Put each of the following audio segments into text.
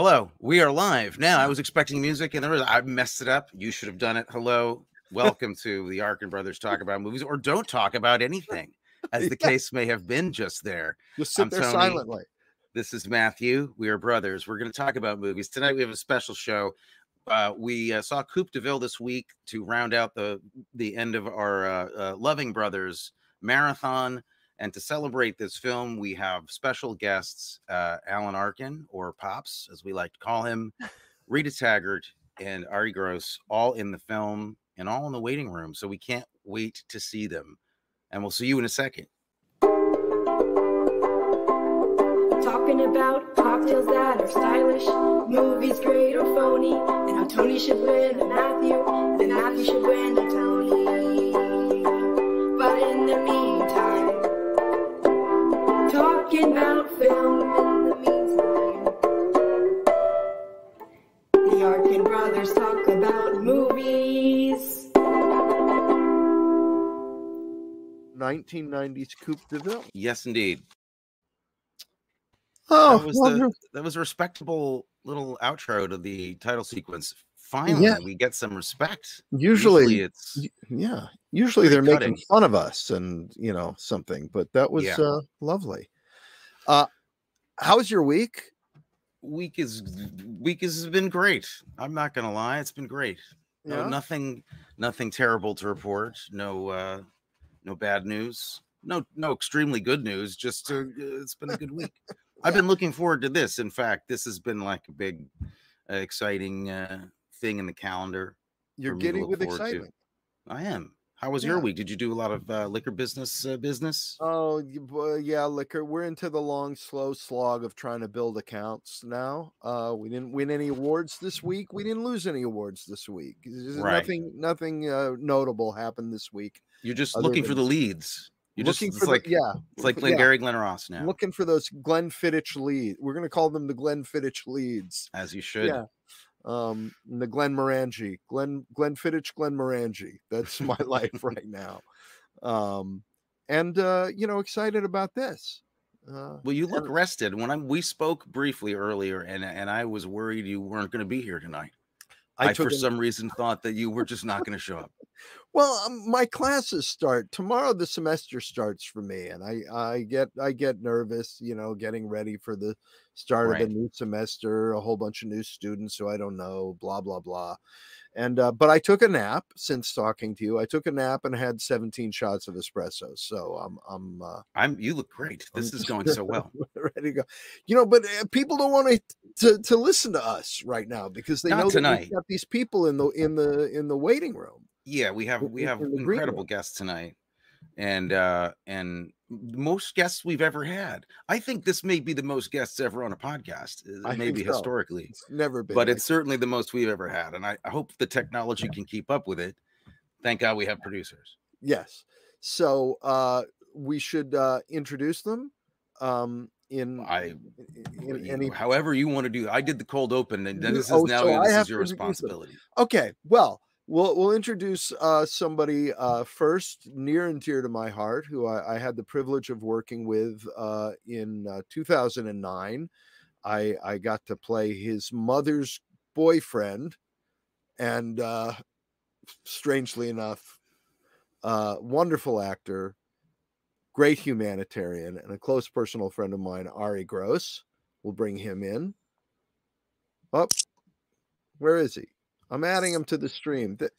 Hello, we are live now. I was expecting music and there was I messed it up. You should have done it. Hello, welcome to the Arkin Brothers talk about movies or don't talk about anything, as the case may have been just there. Just sit I'm there Tony. silently. This is Matthew. We are brothers. We're going to talk about movies tonight. We have a special show. Uh, we uh, saw Coupe de Ville this week to round out the the end of our uh, uh, Loving Brothers marathon. And to celebrate this film, we have special guests uh, Alan Arkin, or Pops, as we like to call him, Rita Taggart, and Arye Gross, all in the film and all in the waiting room. So we can't wait to see them. And we'll see you in a second. Talking about cocktails that are stylish, movies great or phony, and how Tony should win Matthew, and Matthew should win Tony. But in the meantime, talking about film in the meantime. The Arkin brothers talk about movies. 1990s Coupe de Ville. Yes, indeed. Oh, that was the that was a respectable little outro to the title sequence. Finally, we get some respect. usually, it's yeah. Usually they're pretty making fun of us and you know something, but that was Yeah. uh, lovely. Uh, how's your week? week is week has been great. I'm not gonna lie, it's been great. No, Yeah? nothing nothing terrible to report. No uh no bad news. No no extremely good news. Just uh, it's been a good week. I've been looking forward to this. In fact, this has been like a big uh, exciting uh thing in the calendar. You're for me to giddy with forward to. excitement. I am. How was your week? Did you do a lot of uh, liquor business uh, business? Oh, yeah, liquor. We're into the long, slow slog of trying to build accounts now. Uh, we didn't win any awards this week. We didn't lose any awards this week. Right. Nothing, nothing uh, notable happened this week. You're just looking for the leads. You're just looking it's for the- like yeah, it's like yeah. Glengarry Glen Ross now, looking for those Glenfiddich leads. We're gonna call them the Glenfiddich leads. as you should. Yeah. Um, the Glenmorangie, Glenn Glenfiddich, Glenn Morangi. That's my life right now. Um, and uh, you know, excited about this. Uh, Well, you look And- rested. When I we spoke briefly earlier, and and I was worried you weren't going to be here tonight. I, for an- some reason thought that you were just not going to show up. Well, um, my classes start tomorrow. The semester starts for me, and I I get I get nervous, you know, getting ready for the start of Right. the new semester. A whole bunch of new students who I don't know, blah blah blah. And uh, but I took a nap since talking to you. I took a nap and had 17 shots of espresso. So I'm I'm uh, I'm. You look great. This I'm is going so well. ready to go. You know, but uh, people don't want to to listen to us right now because they Not know that we've got these people in the in the in the waiting room. Yeah, we have we have in incredible guests tonight, and uh and most guests we've ever had. I think this may be the most guests ever on a podcast. uh, I Maybe so. historically. It's never been. but it's certainly the most we've ever had and I, I hope the technology can keep up with it thank god we have producers Yes. So uh we should uh introduce them um in I- in, You- any however you want to do i did the cold open and then this is oh, now so this is your introduce them. responsibility Okay. Well, we'll we'll introduce uh somebody uh first near and dear to my heart who I, I had the privilege of working with uh in uh, 2009. I I got to play his mother's boyfriend and uh strangely enough uh wonderful actor great humanitarian and a close personal friend of mine Arye Gross. We'll bring him in. Up where is he i'm adding him to the stream. Th-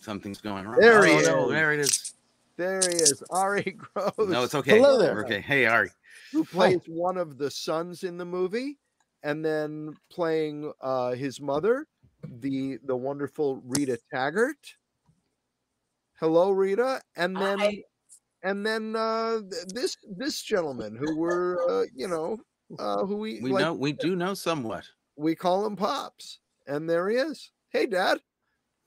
something's going wrong. There he oh, is. there it is. There he is. Arye gross. No it's okay. Hello there. okay. Hey Arye. Who plays one of the sons in the movie and then playing uh his mother the the wonderful rita taggart. Hello rita. And then Hi. and then uh this this gentleman who we're uh, you know uh who we we like, know we do know somewhat. We call him pops and there he is. Hey dad.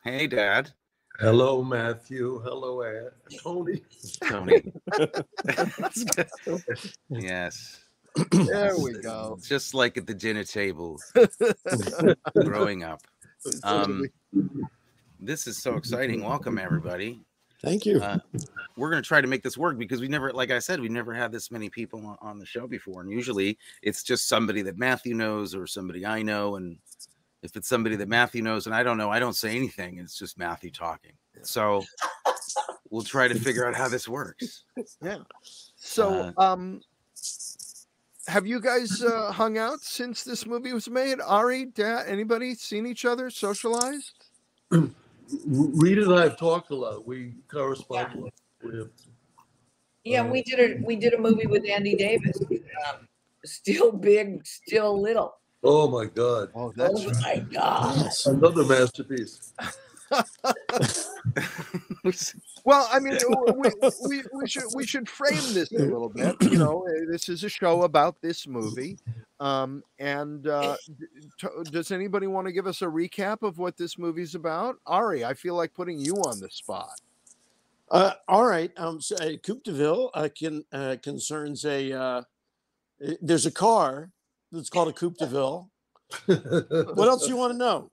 Hey dad. Hello, Matthew. Hello, Ed. Tony. tony. Yes. There we go. just like at the dinner table growing up. Um this is so exciting. Welcome everybody. Thank you. Uh, we're going to try to make this work because we never, like I said, we never had this many people on, on the show before, and usually it's just somebody that Matthew knows or somebody I know, and if it's somebody that Matthew knows and I don't know, I don't say anything. It's just Matthew talking. So we'll try to figure out how this works. Yeah. So, Uh, um, have you guys uh, hung out since this movie was made? Arye, Dad, anybody seen each other, socialized? R- Rita and I have talked a lot. We correspond. a lot. We have- Yeah, we did a we did a movie with Andy Davis. Um, still big, still little. Oh my God! Oh, oh my God! Another masterpiece. Well, I mean, we, we, we should we should frame this a little bit. You know, uh, this is a show about this movie, um, and uh, d- t- does anybody want to give us a recap of what this movie's about? Arye, I feel like putting you on the spot. Uh, all right. Um, so, uh, Coupe de Ville uh, can, uh, concerns a. Uh, uh, there's a car that's called a Coupe de Ville. What else do you want to know?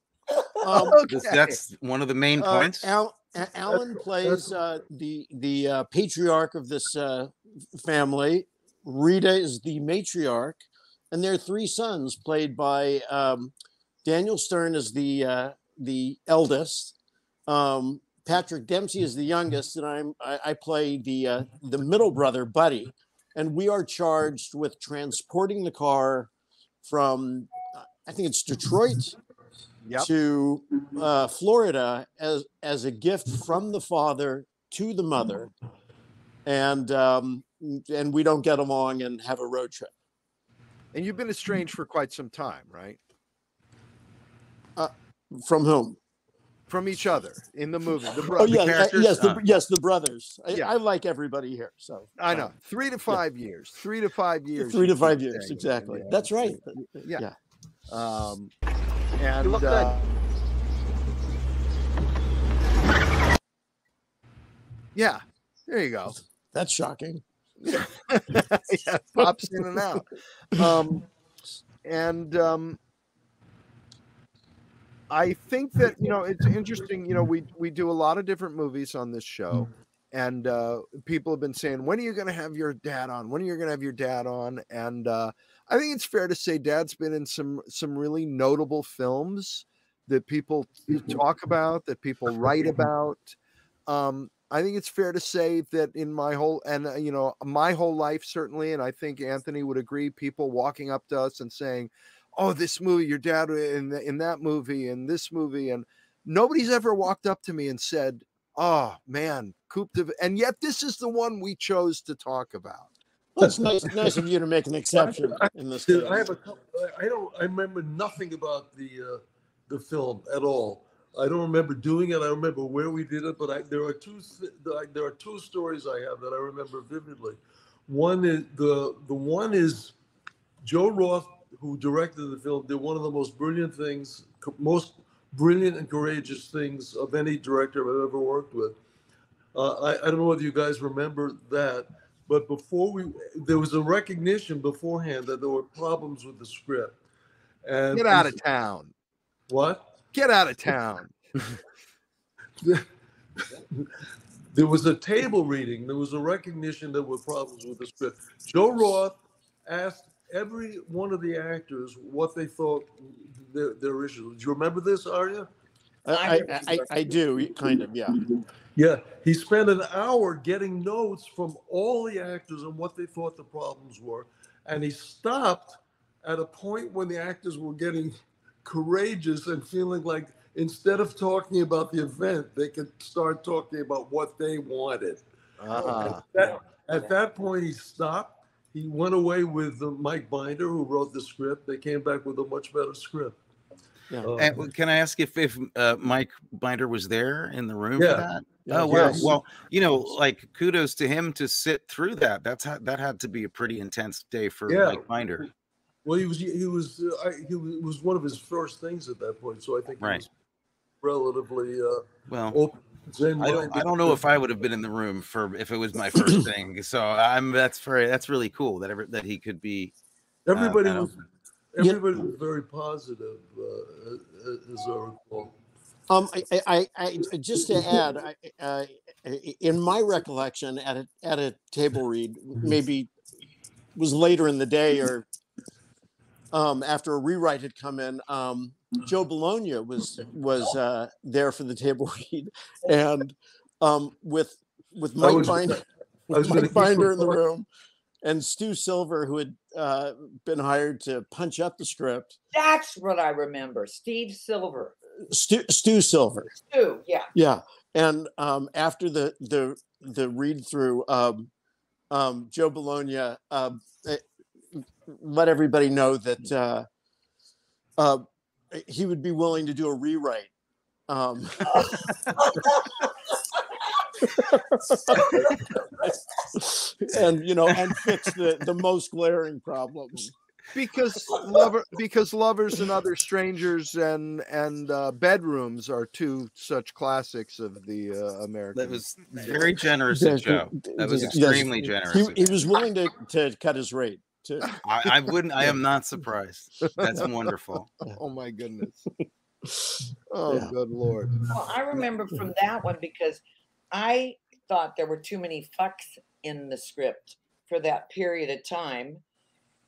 Um, This- that's one of the main uh, points. Al, A- Alan plays uh, the the uh, patriarch of this uh, family. Rita is the matriarch, and their three sons, played by um, Daniel Stern, is the uh, the eldest. Um, Patrick Dempsey is the youngest, and I'm I, I play the uh, the middle brother, Buddy, and we are charged with transporting the car from uh, I think it's Detroit Yep. to uh, Florida as as a gift from the father to the mother, and um, and we don't get along and have a road trip. And you've been estranged for quite some time, right? From whom? From each other in the movie. The Oh brother. yeah, uh, yes, the, Ah. yes, the brothers. I, Yeah. I like everybody here. So I know. Three to five years. Three to five years. three to five years, saying. exactly. Yeah. That's right. Yeah. Yeah. Um, and look uh, yeah, there you go. That's shocking. yeah, it pops in and out. Um, and um, I think that you know it's interesting. You know, we we do a lot of different movies on this show, and uh, people have been saying, "When are you going to have your dad on? When are you going to have your dad on?" And uh, I think it's fair to say, Dad's been in some some really notable films that people talk about, that people write about. Um, I think it's fair to say that in my whole and uh, you know my whole life certainly, and I think Anthony would agree. People walking up to us and saying, "Oh, this movie, your dad in in that movie, and this movie," and nobody's ever walked up to me and said, "Oh man, Coupe de," and yet this is the one we chose to talk about. Well, it's nice, nice of you to make an exception in this case. I have a couple, I- I don't, I remember nothing about the, uh, the film at all. I don't remember doing it. I don't remember where we did it, but I, there are two, th- there are two stories I have that I remember vividly. One is the, the one is Joe Roth, who directed the film, did one of the most brilliant things, most brilliant and courageous things of any director I've ever worked with. Uh, I, I don't know whether you guys remember that, but before we, there was a recognition beforehand that there were problems with the script. And Get out of town. what? Get out of town. there was a table reading. There was a recognition there were problems with the script. Joe Roth asked every one of the actors what they thought their, their issues. Do you remember this, Arye? I, I, I, I do kind of, yeah. Yeah, he spent an hour getting notes from all the actors on what they thought the problems were, and he stopped at a point when the actors were getting courageous and feeling like instead of talking about the event, they could start talking about what they wanted. Uh-huh. At, that, at that point, he stopped. He went away with uh, Mike Binder, who wrote the script. They came back with a much better script. Yeah. Uh, And can I ask if if uh, Mike Binder was there in the room Yeah. for that? Yeah, Oh wow! yes. Well, you know, like kudos to him to sit through that. That's ha- that had to be a pretty intense day for Yeah. Mike Binder. Well, he was he was uh, I, he was, was one of his first things at that point, so I think he Right. was relatively uh, Well, open. Zen I don't I don't know if I would have been in the room for if it was my first thing. So I'm that's very that's really cool that ever that he could be. uh, everybody that was open. Yeah. everybody was very positive, uh, as I recall. Um, I, I, I, I just to add, I, uh, in my recollection, at a at a table read, maybe was later in the day or um, after a rewrite had come in. Um, Joe Bologna was was uh, there for the table read, and um, with with Mike was- Binder, with Mike Binder in the room, and Stu Silver, who had uh, been hired to punch up the script. That's what I remember. Steve Silver. Stu, Stu Silver, Stu, yeah. yeah, and um, after the the the read through, um, um, Joe Bologna um, eh, let everybody know that uh, uh, he would be willing to do a rewrite. Um, and you know, and fix the the most glaring problems. because lover because lovers and other strangers and and uh, bedrooms are two such classics of the uh, American. That was very generous of Joe. That was yes, extremely he- generous. He, he was willing to, to cut his rate. To, I, I wouldn't. I am not surprised. That's wonderful. oh my goodness. Oh Yeah. good lord. Well, I remember from that one because I thought there were too many fucks in the script for that period of time.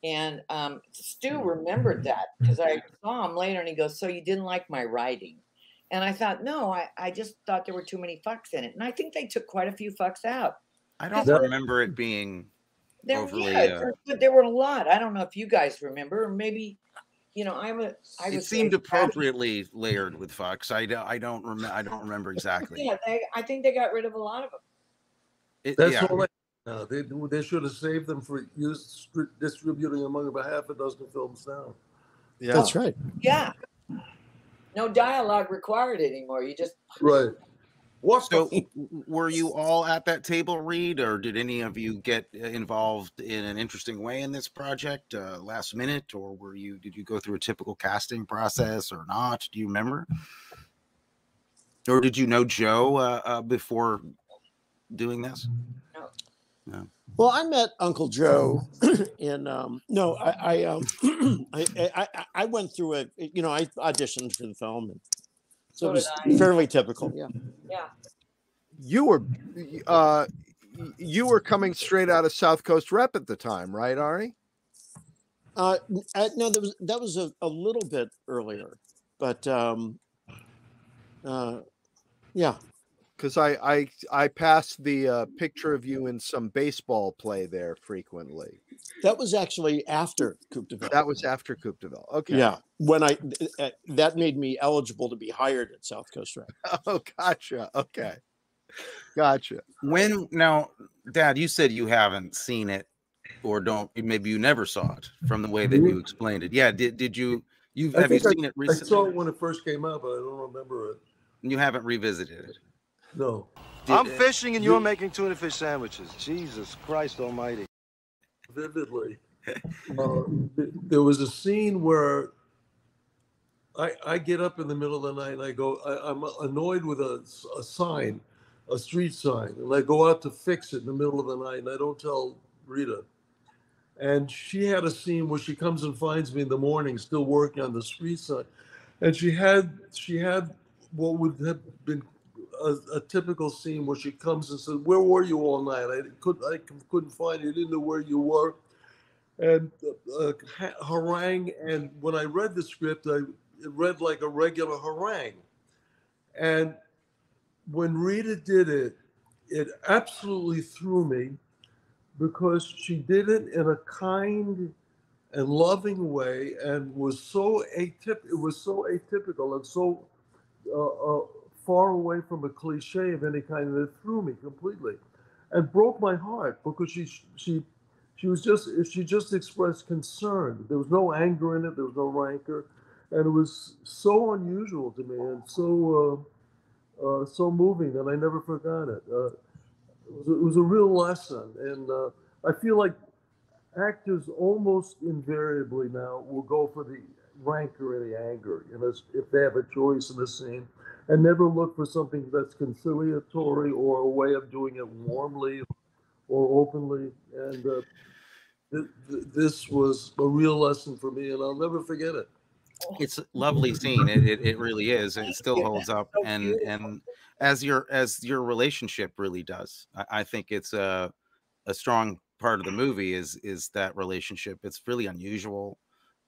And um, Stu remembered that because I saw him later and he goes, So you didn't like my writing? And I thought, No, I, I just thought there were too many fucks in it. And I think they took quite a few fucks out. I don't remember it being. There, Overly, yeah, uh, there, but there were a lot. I don't know if you guys remember, or maybe, you know, I'm a. I It was seemed like, "How do appropriately layered with Fox. I don't. I don't remember. I don't remember exactly. Yeah, they, I think they got rid of a lot of them. It, That's yeah. all. I, uh, they they should have saved them for use stri- distributing among about half a dozen films now. Yeah. That's right. Yeah. No dialogue required anymore. You just Right. What So, the? were you all at that table read, or did any of you get uh, involved in an interesting way in this project uh, last minute, or were you? Did you go through a typical casting process or not? Do you remember? Or did you know Joe uh, uh, before doing this? No. Well, I met Uncle Joe and um, no, I I, um, I I I- I went through it. You know, I auditioned for the film, and so So it was fairly typical. Yeah. yeah. You were uh you were coming straight out of South Coast Rep at the time, right, Arye? Uh, n- uh, no, that was that was a, a little bit earlier, but um, uh, yeah. Because I, I I passed the uh, picture of you in some baseball play there frequently. That was actually after Coupe de Ville. That was after Coupe de Ville. Okay. Yeah, when I uh, that made me eligible to be hired at South Coast Rep. Oh, gotcha. Okay. Gotcha. When now, Dad, you said you haven't seen it, or don't. Maybe you never saw it from the way that you explained it. Yeah. Did Did you? You I have you think seen it recently? I saw it when it first came out, but I don't remember it. You haven't revisited it. No. I'm fishing and you're you- making tuna fish sandwiches. Jesus Christ Almighty. vividly. Uh, there was a scene where I, I get up in the middle of the night and I go, I, I'm annoyed with a, a sign, a street sign, and I go out to fix it in the middle of the night and I don't tell Rita. And she had a scene where she comes and finds me in the morning still working on the street sign. And she had she had what would have been a, a typical scene where she comes and says, "Where were you all night? I could I couldn't find you. I Didn't know where you were." And uh, ha- harangue. And when I read the script, I read like a regular harangue. And when Rita did it, it absolutely threw me because she did it in a kind and loving way and was so atyp- it was so atypical and so uh, uh, far away from a cliche of any kind that threw me completely and broke my heart because she she she was just she just expressed concern. There was no anger in it. There was no rancor. And it was so unusual to me and so uh, uh, so moving that I never forgot it. Uh, it, was a, it was a real lesson, and uh, I feel like actors almost invariably now will go for the rancor and the anger, you know, if they have a choice in the scene, and never look for something that's conciliatory or a way of doing it warmly or openly. And uh, th- th- this was a real lesson for me, and I'll never forget it. it's a lovely scene. It, it it really is. and It still holds up, and and as your as your relationship really does. I, I think it's a a strong part of the movie is is that relationship. It's really unusual.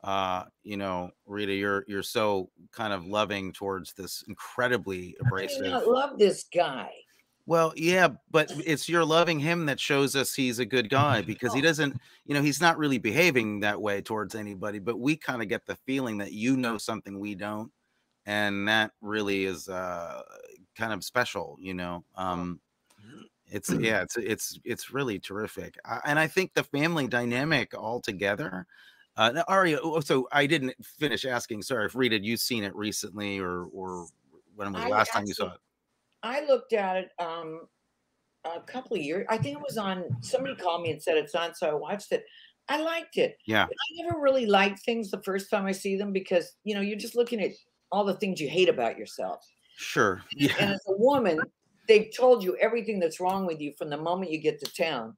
Uh, you know, Rita, you're you're so kind of loving towards this incredibly I abrasive. not love this guy. Well, yeah, but it's your loving him that shows us he's a good guy because he doesn't, you know, he's not really behaving that way towards anybody, but we kind of get the feeling that you know something we don't. And that really is uh kind of special, you know. Um it's yeah, it's it's it's really terrific. I, and I think the family dynamic altogether uh now, Arye, oh, so I didn't finish asking, sorry if Rita, you seen it recently or or when was the I last time you saw it? I looked at it um a couple of years. I think it was on. Somebody called me and said it's on, so I watched it. I liked it. Yeah. But I never really like things the first time I see them because you know you're just looking at all the things you hate about yourself. Sure. Yeah. And as a woman, they've told you everything that's wrong with you from the moment you get to town.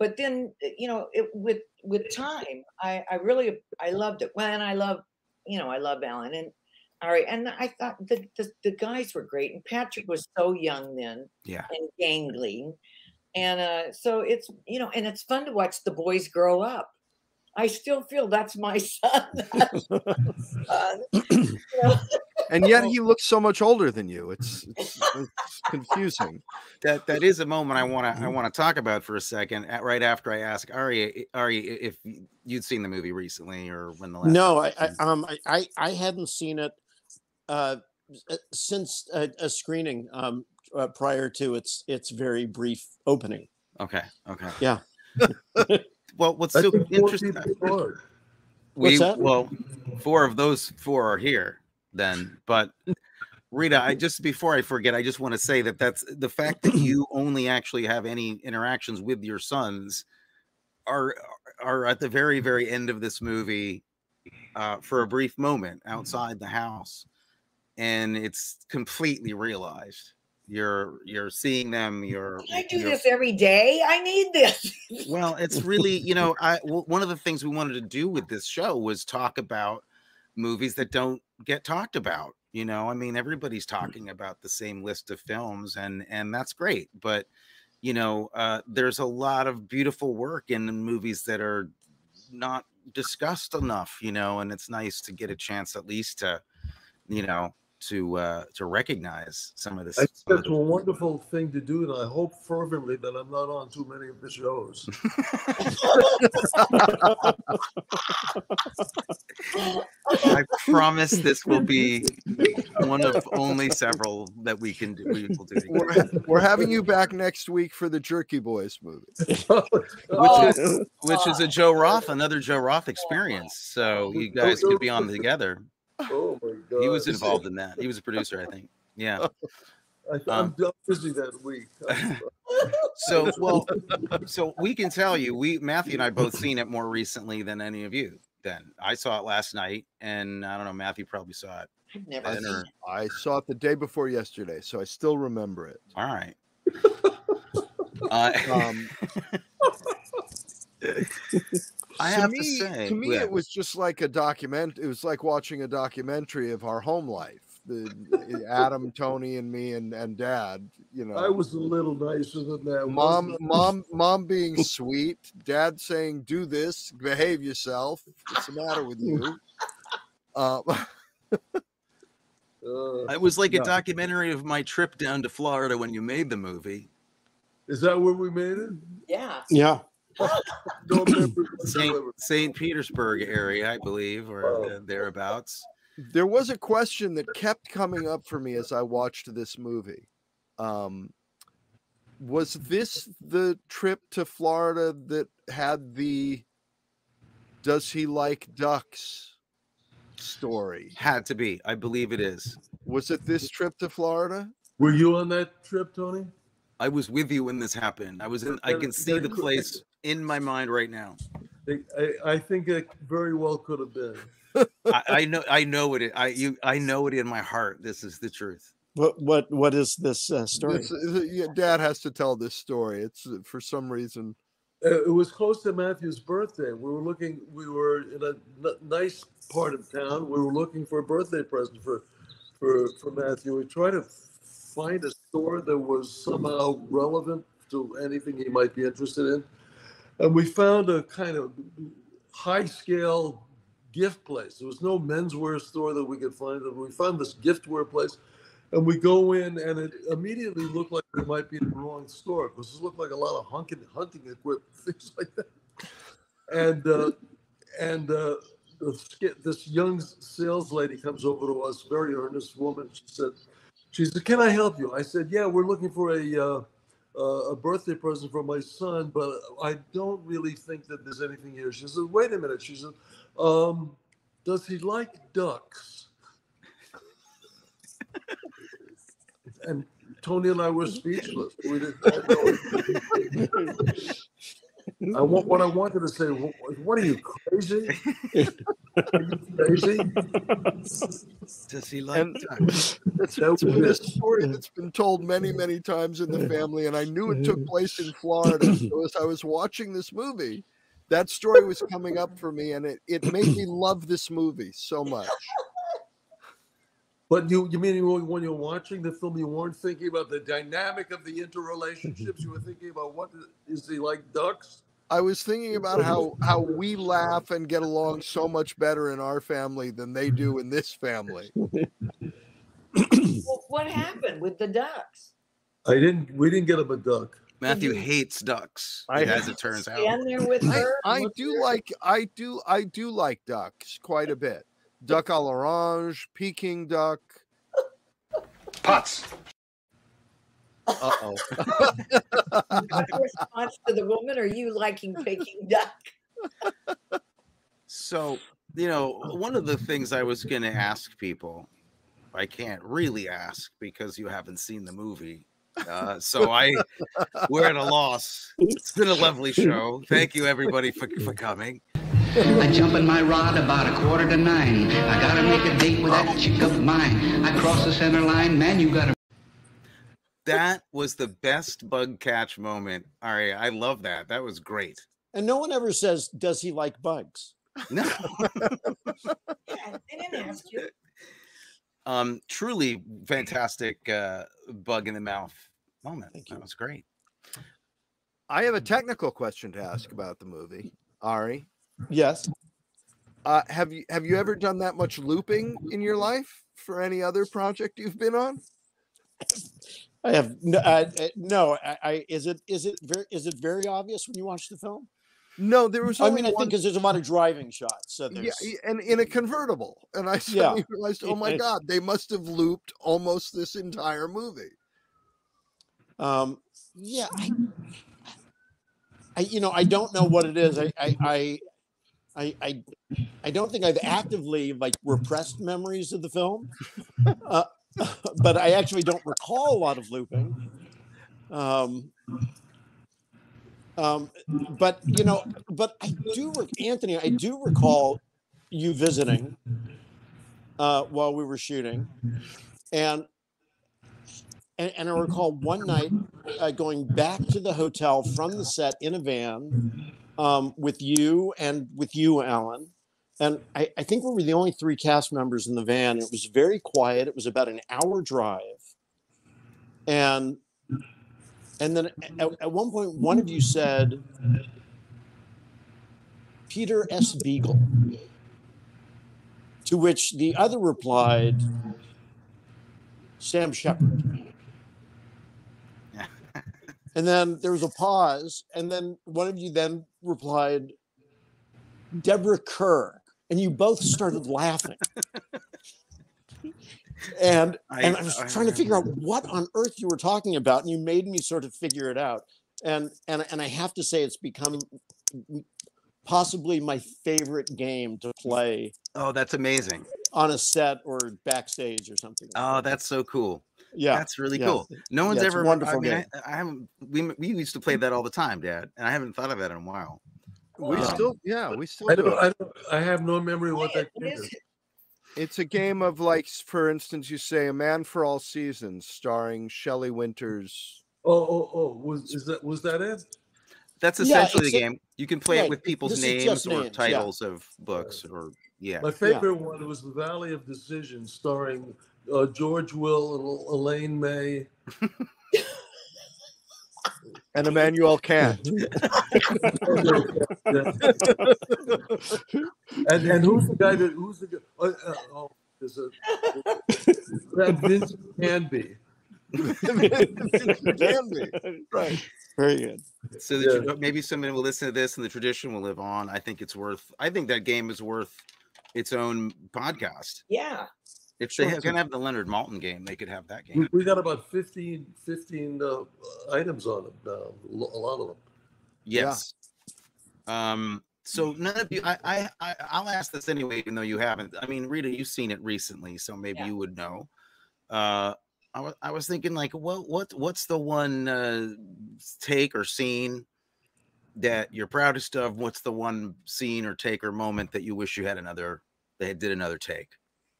But then, uh, you know, it, with with time, I I really I loved it. Well, and I love, you know, I love Alan and Ari, and I thought the, the the guys were great, and Patrick was so young then Yeah. and gangly, and uh, so it's you know, and it's fun to watch the boys grow up. I still feel that's my son. That's my son. You know? And yet he looks so much older than you. It's it's, it's confusing. that that is a moment I want to I want to talk about for a second. At, right after I ask Arye, Arye, if you'd seen the movie recently or when the last No, time I, I um I, I I hadn't seen it uh, since a, a screening um, uh, prior to its its very brief opening. okay, okay, Yeah. well, what's I so interesting? people saw it. We What's that? well, four of those four are here then, but. Rita, I just before I forget, I just want to say that that's the fact that you only actually have any interactions with your sons are are at the very very end of this movie uh, for a brief moment outside the house, and it's completely realized. You're you're seeing them. You're I do you're- this every day. I need this. well, it's really, you know, I w- one of the things we wanted to do with this show was talk about movies that don't get talked about. You know, I mean, everybody's talking about the same list of films, and and that's great. But you know, uh, there's a lot of beautiful work in the movies that are not discussed enough. You know, and it's nice to get a chance at least to, you know, to uh to recognize some of this. I think that's a wonderful thing to do, and I hope fervently that I'm not on too many of the shows. I promise this will be one of only several that we can do. We will do. We're, we're having you back next week for the Jerky Boys movie. Oh, Which is which is a Joe Roth, another Joe Roth experience. So you guys could be on together. Oh my god! He was involved in that. He was a producer, I think. Yeah. I, I'm, um, busy that week. So well, so we can tell you, we Matthew and I both seen it more recently than any of you. Then I saw it last night, and I don't know, Matthew probably saw it. I've never I seen it. I saw it the day before yesterday, so I still remember it. All right. Uh, Um, I to have me, to say, to me, yeah. it was just like a document. It was like watching a documentary of our home life. The Adam, Tony, and me, and and Dad. You know, I was a little nicer than that. mom, mom, mom being sweet. Dad saying, "Do this, behave yourself." What's the matter with you? Uh, Uh, It was like a documentary of my trip down to Florida when you made the movie. is that where we made it? Yeah. Yeah. Don't remember. Saint. Saint Petersburg area, I believe, or uh, thereabouts. there was a question that kept coming up for me as I watched this movie. Um, was this the trip to Florida that had the "Does he like ducks?" story? Had to be. I believe it is. Was it this trip to Florida? Were you on that trip, Tony? I was with you when this happened. I was in. I can see the place in my mind right now. I, I, I think it very well could have been. I, I know. I know it. I you. I know it in my heart. This is the truth. What what what is this uh, story? This- uh, yeah, Dad has to tell this story. It's uh, for some reason Uh, it was close to Matthew's birthday. We were looking. We were in a n- nice part of town. We were looking for a birthday present for for for Matthew. We tried to find a store that was somehow relevant to anything he might be interested in, and we found a kind of high scale gift place. There was no menswear store that we could find. We found this giftware place, and we go in, and it immediately looked like we might be in the wrong store because it looked like a lot of hunting, hunting equipment, things like that. And uh, and uh, this young sales lady comes over to us, very earnest woman. She said, "She said, can I help you?" I said, "Yeah, we're looking for a." Uh, uh, a birthday present for my son, but I don't really think that there's anything here. She said, "Wait a minute." She said, um, "Does he like ducks?" and Tony and I were speechless. We didn't know. I want what I wanted to say. What, what are you crazy? Are you crazy? Does he like And- That it's been a was story that's been told many, many times in the family, and I knew it took place in Florida. So as I was watching this movie, that story was coming up for me, and it, it made me love this movie so much. But you, you mean when you're watching the film, you weren't thinking about the dynamic of the interrelationships. You were thinking about what is he like ducks? I was thinking about how how we laugh and get along so much better in our family than they do in this family. Well, what happened with the ducks? I didn't. We didn't get him a duck. Matthew hates ducks, I- as it turns out. Stand there with I, her. I look do there? like I do I do like ducks quite a bit. Duck à l'orange, Peking duck. Pots. Uh oh. response to the woman are you liking Peking duck? So, you know, one of the things I was going to ask people, I can't really ask because you haven't seen the movie. Uh, so I, we're at a loss. It's been a lovely show. Thank you, everybody, for, for coming. I jump in my rod about a quarter to nine. I gotta make a date with that chick of mine. I cross the center line, man, you gotta. That was the best bug catch moment. All right, I love that. That was great. And no one ever says, "Does he like bugs?" No, Yeah, they didn't ask you. um, truly fantastic uh, bug in the mouth moment. Thank you. That was great. I have a technical question to ask about the movie. Arye, Yes. uh, have you have you ever done that much looping in your life for any other project you've been on? I have no. Uh, uh, no. I, I is it is it very is it very obvious when you watch the film? No, there was. I mean, I one, think because there's a lot of driving shots. So yeah, there's, y- and in a convertible, and I Yeah. suddenly realized, oh my god, they must have looped almost this entire movie. Um, yeah, I, I, you know, I don't know what it is. I, I, I, I, I, I don't think I've actively like repressed memories of the film, uh, but I actually don't recall a lot of looping. Um, um, but you know, but I do, Anthony, I do recall you visiting uh, while we were shooting, and and, and I recall one night uh, going back to the hotel from the set in a van um, with you and with you, Alan. And I, I think we were the only three cast members in the van. It was very quiet. It was about an hour drive. And and then at, at one point, one of you said, Peter S. Beagle. To which the other replied, Sam Shepard. And then there was a pause, and then one of you then replied, Deborah Kerr, and you both started laughing. and I- and I was I trying to figure out what on earth you were talking about, and you made me sort of figure it out. And and and I have to say, it's become possibly my favorite game to play Oh, that's amazing. on a set or backstage or something. like Oh, that. that's so cool. Yeah. That's really yeah. cool. No one's Yeah, it's a ever. I wonderful mean, I, game. I haven't. We we used to play that all the time, Dad, and I haven't thought of that in a while. We Wow. still, yeah, we still I do don't. I don't. I have no memory of what that game is is. It's a game of like, for instance, you say "A Man for All Seasons," starring Shelley Winters. Oh, oh, oh. Was is that was that it? That's Yeah, essentially the a- game. You can play it with people's names or names, yeah. titles of books or yeah. My favorite one was The Valley of Decision, starring uh, George Will and Elaine May. And Immanuel Kant. and and who's the guy that who's the guy? Uh, uh, oh, there's a that Vince Canby. Can be. Right. Very good. So that you- maybe somebody will listen to this and the tradition will live on. I think it's worth. I think that game is worth its own podcast. Yeah. If they Sure. have, can have the Leonard Maltin game, they could have that game. we got about 15, 15 uh, items on them now. A lot of them. Yes. Um. So none of you. I. I. I I'll ask this anyway, even though you haven't. I mean, Rita, you've seen it recently, so maybe Yeah. you would know. Uh. I was. I was thinking like, what. What. What's the one uh, take or scene that you're proudest of? What's the one scene or take or moment that you wish you had another? They did another take.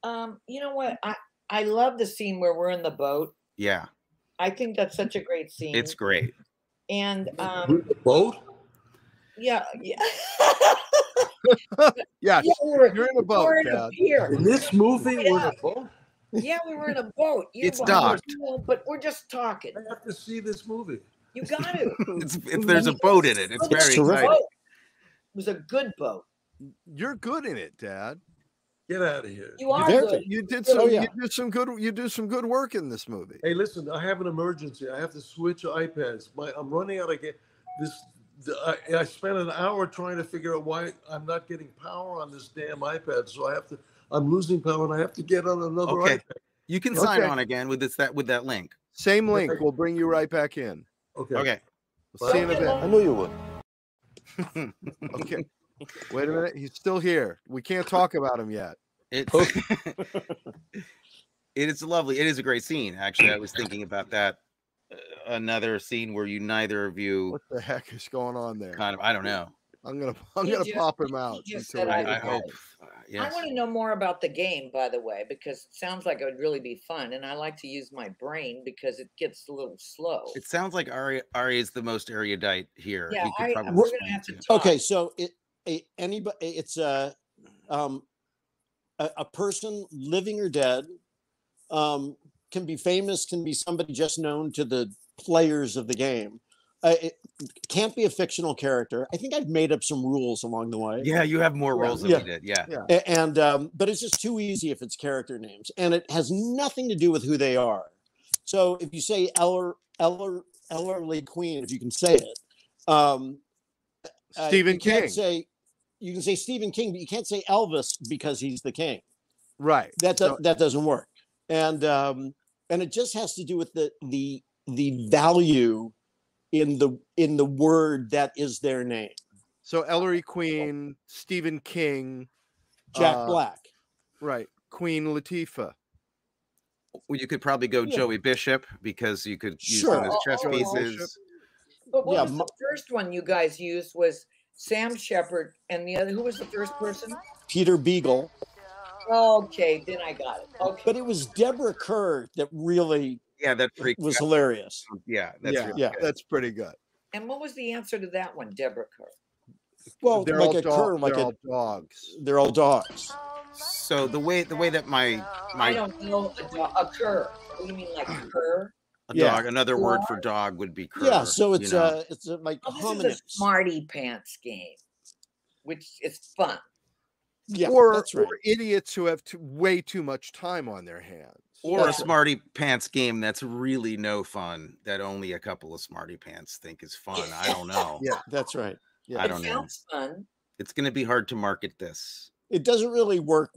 Um, you know what? I I love the scene where we're in the boat. Yeah, I think that's such a great scene. it's great. and um, the boat? yeah, yeah. Yes. yeah, we were, You're in a boat, we're in a Dad. pier. In this movie, Yeah. with a boat? Yeah, we were in a boat. You It's docked. you but we're just talking. I have to see this movie. You got to. It's, if there's a boat in it, it's Look, very terrific. exciting. It was a good boat. You're good in it, Dad. Get out of here. You are Very good. You did Oh, some yeah. you did some good you do some good work in this movie. Hey, listen, I have an emergency. I have to switch iPads. My, I'm running out of ga- this. the- I, I spent an hour trying to figure out why I'm not getting power on this damn iPad. So I have to. I'm losing power, and I have to get on another Okay. iPad. You can sign on again with this that with that link. Same link. We'll bring you right back in. Okay. Okay. We'll see you in a bit. I knew you would. Okay. Wait a minute. He's still here. We can't talk about him yet. It's it is lovely. It is a great scene. Actually, I was thinking about that. Uh, another scene where you neither of you What the heck is going on there? kind of I don't know. I'm gonna I'm He gonna just- pop him out. just until I, I I hope. uh, I want to know more about the game, by the way, because it sounds like it would really be fun, and I like to use my brain because it gets a little slow. It sounds like Arye Arye is the most erudite here. yeah, He could I, probably we're gonna have to talk. Okay, so it a, anybody it's a um a, a person living or dead um can be famous can be somebody just known to the players of the game uh, it can't be a fictional character i think i've made up some rules along the way Yeah, you have more Yeah. roles than Yeah. we did. Yeah. A- and um, but it's just too easy if it's character names and it has nothing to do with who they are so if you say eller eller ellerly queen if you can say it um uh, Stephen you can't King. say you can say Stephen King, but you can't say Elvis because he's the king. Right. That do- So- that doesn't work. And um, and it just has to do with the the the value in the in the word that is their name. So Ellery Queen, Stephen King, Jack Uh, Black. right? Queen Latifah. Well, you could probably go Yeah. Joey Bishop because you could use Sure. them as Oh, chess oh, oh, pieces. But what Yeah, was mo- the first one you guys used was Sam Shepard, and the other who was the first person? Peter Beagle. Okay, then I got it. Okay, But it was Deborah Kerr that really Yeah, that freaked was out. hilarious. Yeah, that's yeah, really yeah. good. that's pretty good. and what was the answer to that one, Deborah Kerr? Well, they're like all a dog- cur, like they're a all dogs. they're all dogs. So the way the way that my I my don't know a, do- a cur. What do you mean, like a cur? A Yeah. dog another word for dog would be cur, Yeah, so you it's know? uh it's uh like Oh, this homonyms. is a smarty pants game, which is fun. Yeah, or, that's right. or idiots who have too, way too much time on their hands. or Yeah. a smarty pants game that's really no fun that only a couple of smarty pants think is fun. I don't know. Yeah. That's right. I don't know. sounds fun. It's going to be hard to market this. It doesn't really work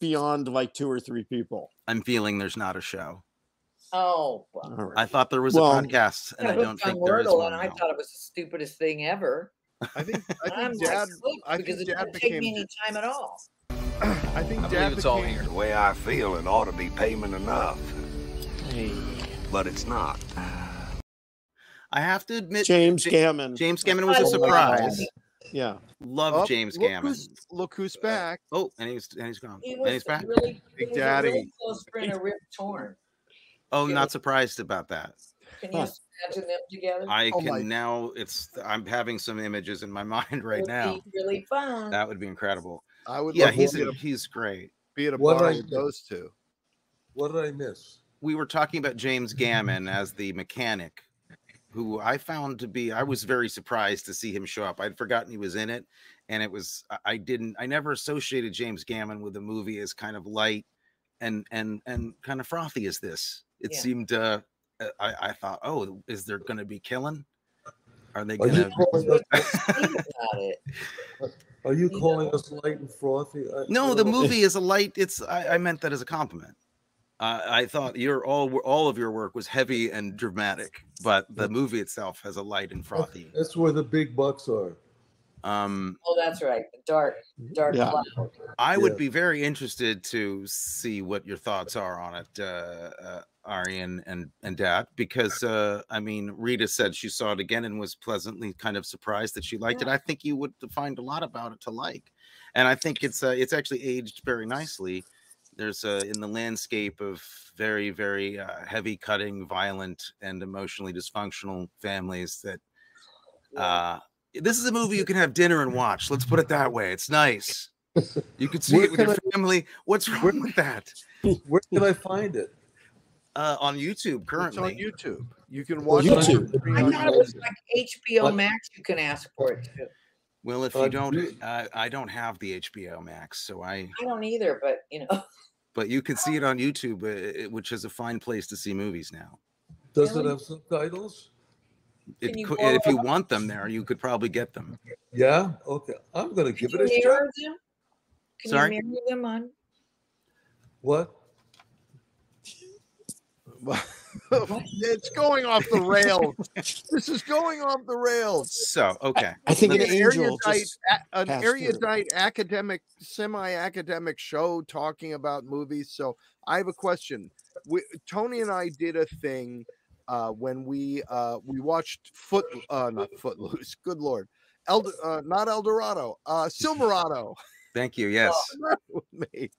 beyond like two or three people. I'm feeling there's not a show. Oh, well. I thought there was Well- a podcast, and I I don't think there is Wordle, one. and I thought it was the stupidest thing ever. I think I I'm think like Dad. hooked I because think it Dad didn't take me any time at all. I think I Dad believe it's all here. The way I feel, it ought to be payment enough, Hey, but it's not. I have to admit, James Ja- Gammon. James Gammon was I a surprise. Jamie. Yeah. Love Oh, James look Gammon. Who's, look who's uh, back. Oh, and he's and he's gone. He And was he's back. really, Big he was a Daddy. really close friend of Rip Torn. Oh, yeah. not surprised about that. Can you Huh. imagine them together? I Oh can my- now. It's I'm having some images in my mind right Would now. really fun. That would be incredible. I would Yeah, love he's to be at a, he's great. be at a What bar with those two. What did I miss? We were talking about James Gammon as the mechanic, who I found to be. I was very surprised to see him show up. I'd forgotten he was in it, and it was. I- I didn't. I never associated James Gammon with a movie as kind of light and and and kind of frothy as this. It Yeah. seemed. uh uh, I, I thought, oh, is there going to be killing? Are they Are you going to? calling us, Think about it. are you You calling us light and frothy? I- I No, the know. movie is a light. It's I, I meant that as a compliment. Uh, I thought your all all of your work was heavy and dramatic, but the movie itself has a light and frothy. That's where the big bucks are. Um, Oh, that's right. The dark, dark Yeah. cloud. I would Yeah. be very interested to see what your thoughts are on it, uh, uh, Arye and and and Dad, because uh, I mean, Rita said she saw it again and was pleasantly kind of surprised that she liked it. I think you would find a lot about it to like, and I think it's uh, it's actually aged very nicely. There's uh, in the landscape of very very uh, heavy cutting, violent, and emotionally dysfunctional families that. Uh, this is a movie you can have dinner and watch. Let's put it that way. It's nice. You could see it with your can family. What's wrong with that? Where can I find it? Uh, on YouTube currently. It's currently. on YouTube. You can Well, watch it on YouTube. stream I thought it was like HBO What? Max. You can ask for it too. Well, if Uh, you don't, uh, I don't have the HBO Max, so I. I don't either, but you know, But you can see it on YouTube, uh, which is a fine place to see movies now. Does it have subtitles? It, you cou- borrow if you want them there, you could probably get them. Yeah. Okay. I'm gonna can give you it a shot. them? Can Sorry? you mirror them on? What? it's going off the rails. this is going off the rails. So okay, I think an An angel erudite, just a- an passed through. erudite academic, semi-academic show talking about movies. So I have a question. We, Tony and I did a thing uh, when we uh, we watched Foot, uh, not Footloose. Good lord, El, uh, not El Dorado, uh, Silverado. thank you. Yes, with me.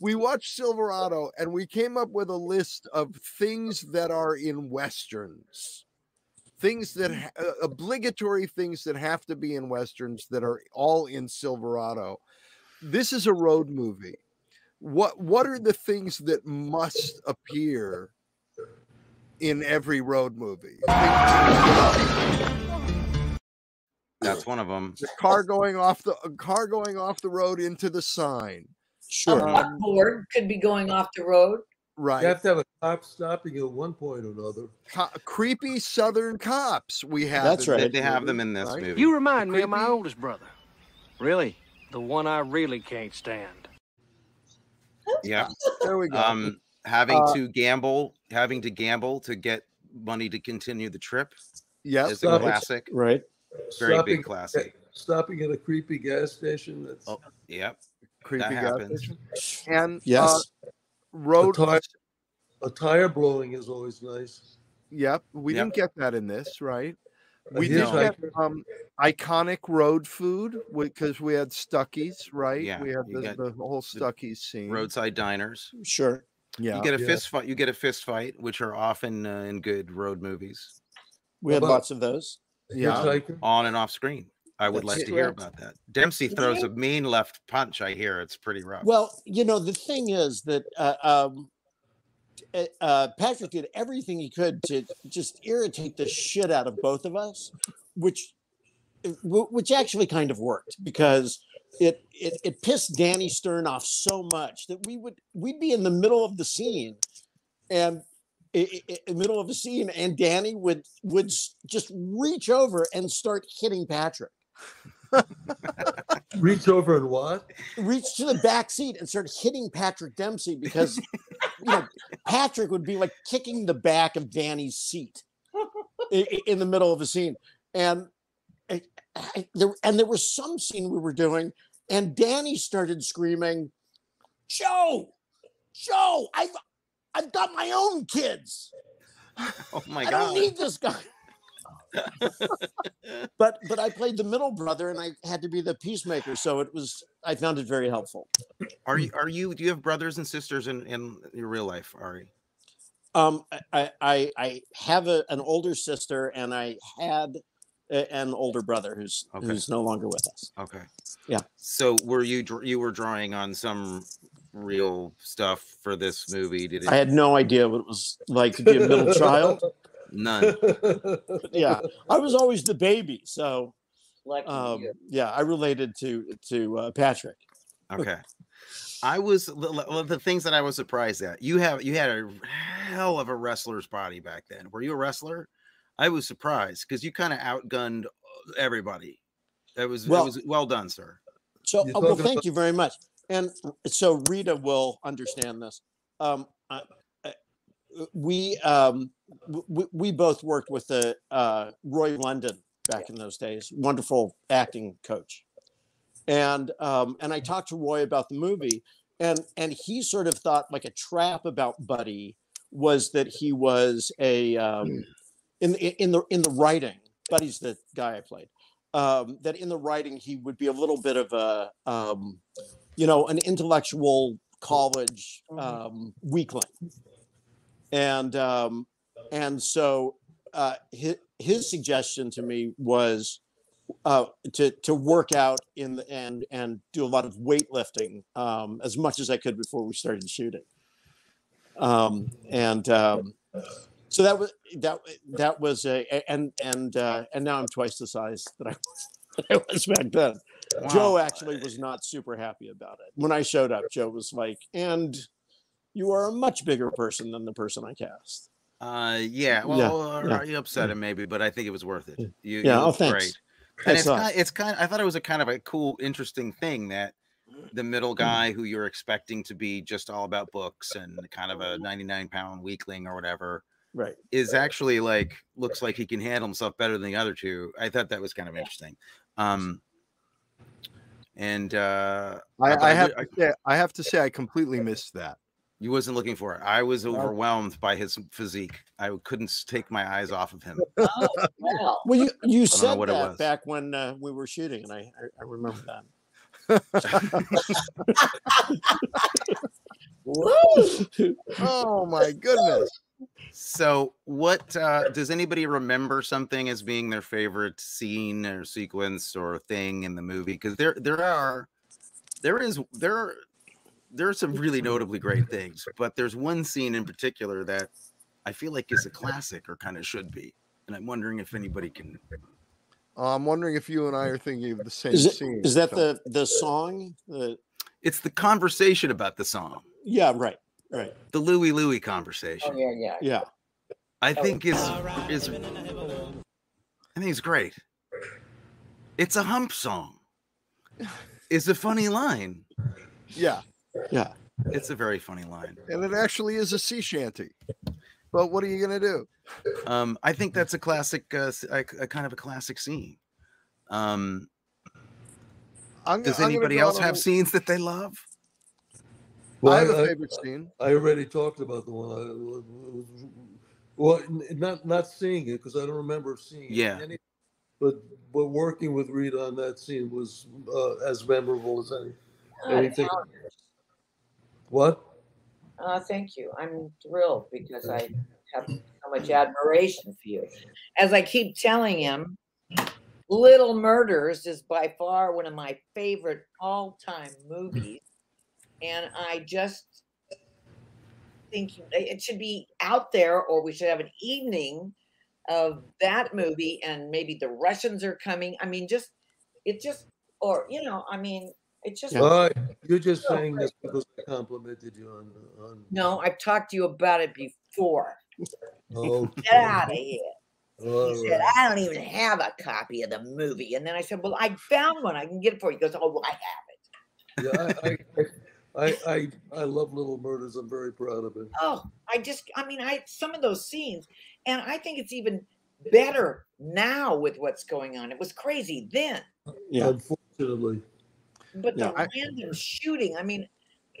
We watched Silverado and we came up with a list of things that are in westerns. Things that ha- uh, obligatory things that have to be in westerns that are all in Silverado. This is a road movie. What what are the things that must appear in every road movie? that's one of them. The car going off the a car going off the road into the sign. A sure. Um, buckboard could be going off the road. Right. You have to have a cop stopping you at one point or another. co- creepy southern cops we have That's right. this They have them in this right? movie. You remind me of my oldest brother. Really? The one I really can't stand. yeah. there we go Um, having Uh, to gamble, having to gamble to get money to continue the trip yes is a Stop it. classic. Right. Very stopping, big classic. Stopping at a creepy gas station. That's Oh, Yep. creepy that gas happens. station. and Yes. uh, road A tire, a tire blowing is always nice. yep we Yep. didn't get that in this right A we did get um iconic road food because we had Stuckey's right Yeah, we had the, the whole Stuckey's scene Roadside diners. Sure. Yeah You get a Yeah. fist fight. You get a fist fight, which are often uh, in good road movies, We had lots of those. yeah Hitchhiker. on and off screen. I would That's like to hear about that. Dempsey throws a mean left punch. I hear it's pretty rough. Well, you know, the thing is that uh, um, uh, uh, Patrick did everything he could to just irritate the shit out of both of us, which uh, which actually kind of worked because it, it it pissed Danny Stern off so much that we would we'd be in the middle of the scene and i- i- i- in the middle of the scene and Danny would would just reach over and start hitting Patrick Reach over and what? reach to the back seat and start hitting Patrick Dempsey because you know Patrick would be like kicking the back of Danny's seat i- i- in the middle of a scene, and I- I- there and there was some scene we were doing, and Danny started screaming, "Joe, Joe, I've I've got my own kids. oh my I god! don't need this guy." but but I played the middle brother, and I had to be the peacemaker, so it was I found it very helpful. Are you? Are you? Do you have brothers and sisters in in your real life, Arye? Um, I, I I have a, an older sister, and I had an older brother who's Okay. who's no longer with us. Okay. Yeah. So were you you were drawing on some real stuff for this movie? Did it? I had no idea what it was like to be a middle child. None. Yeah, I was always the baby, so um, yeah, I related to to uh, Patrick. Okay. I was the- the the things that I was surprised at. You have you had a hell of a wrestler's body back then. Were you a wrestler? I was surprised because you kind of outgunned uh, everybody. That was Well- was well done, sir. So, oh, well, thank you very much. And so Rita will understand this. Um, I, I, we, um, w- w- we both worked with the uh, Roy London back in those days, wonderful acting coach. And um, and I talked to Roy about the movie, and and he sort of thought like a trap about Buddy was that he was a um, in the in the in the writing. Buddy's the guy I played um, that in the writing he would be a little bit of a um, you know an intellectual college um, weakling and um, and so uh, his, his suggestion to me was uh, to to work out in the and and do a lot of weightlifting um, as much as I could before we started shooting um, and um, so that was that that was a and and uh, and now I'm twice the size that I was, that I was back then. Joe actually was not super happy about it. When I showed up, Joe was like, "And you are a much bigger person than the person I cast." Uh, yeah. Well, Yeah, yeah. you upset him maybe, but I think it was worth it. You, Yeah, you oh, thanks. great. And it's kind, it's kind. I thought it was a kind of a cool, interesting thing that the middle Mm. guy who you're expecting to be just all about books and kind of a 99 pound weakling or whatever Right. is actually like looks like he can handle himself better than the other two. I thought that was kind of interesting. Um, and uh, I, I I have would- to say, I have to say I completely missed that. you wasn't looking for it. I was overwhelmed by his physique. I couldn't take my eyes off of him. Oh, well. Well, you you know said what it that was. back when uh, we were shooting, and I I, I remember that. Oh my goodness. So, what uh, does anybody remember something as being their favorite scene or sequence or thing in the movie? Because there, there are, there is, there are, there are some really notably great things, but there's one scene in particular that I feel like is a classic or kind of should be, and I'm wondering if anybody can. Uh, I'm wondering if you and I are thinking of the same Is it scene. is that so- the the song? The It's the conversation about the song, yeah, right, right, the Louie Louie Oh, conversation. yeah, yeah. yeah. I think is is I think it's great. It's a hump song. It's a funny line. Yeah, Yeah. It's a very funny line. and it actually is a sea shanty. But what are you gonna do? Um, I think that's a classic, uh, s- a, a kind of a classic scene. Um, I'm, does I'm anybody else have little- scenes that they love? I have I- a I- favorite scene. I already talked about the one. I, well, not not seeing it because I don't remember seeing Yeah. any. But but working with Rita on that scene was uh, as memorable as any Ah, anything. Italian. What? Uh, thank you. I'm thrilled because I have so much admiration for you. As I keep telling him, Little Murders is by far one of my favorite all time movies. And I just think it should be out there, or we should have an evening of that movie. And maybe the Russians are coming. I mean, just, it just, or, you know, I mean, it just, Uh, you're just saying this because I complimented you on on. no, I've talked to you about it before. Oh, Get out of here. all He said, right. I don't even have a copy of the movie. And then I said, Well, I found one. I can get it for you. He goes, Oh, well, I have it. Yeah, I, I, I, I, I love Little Murders. I'm very proud of it. Oh, I just, I mean, I some of those scenes, and I think it's even better now with what's going on. It was crazy then, Yeah. Unfortunately, but Yeah, the I- random shooting. I mean,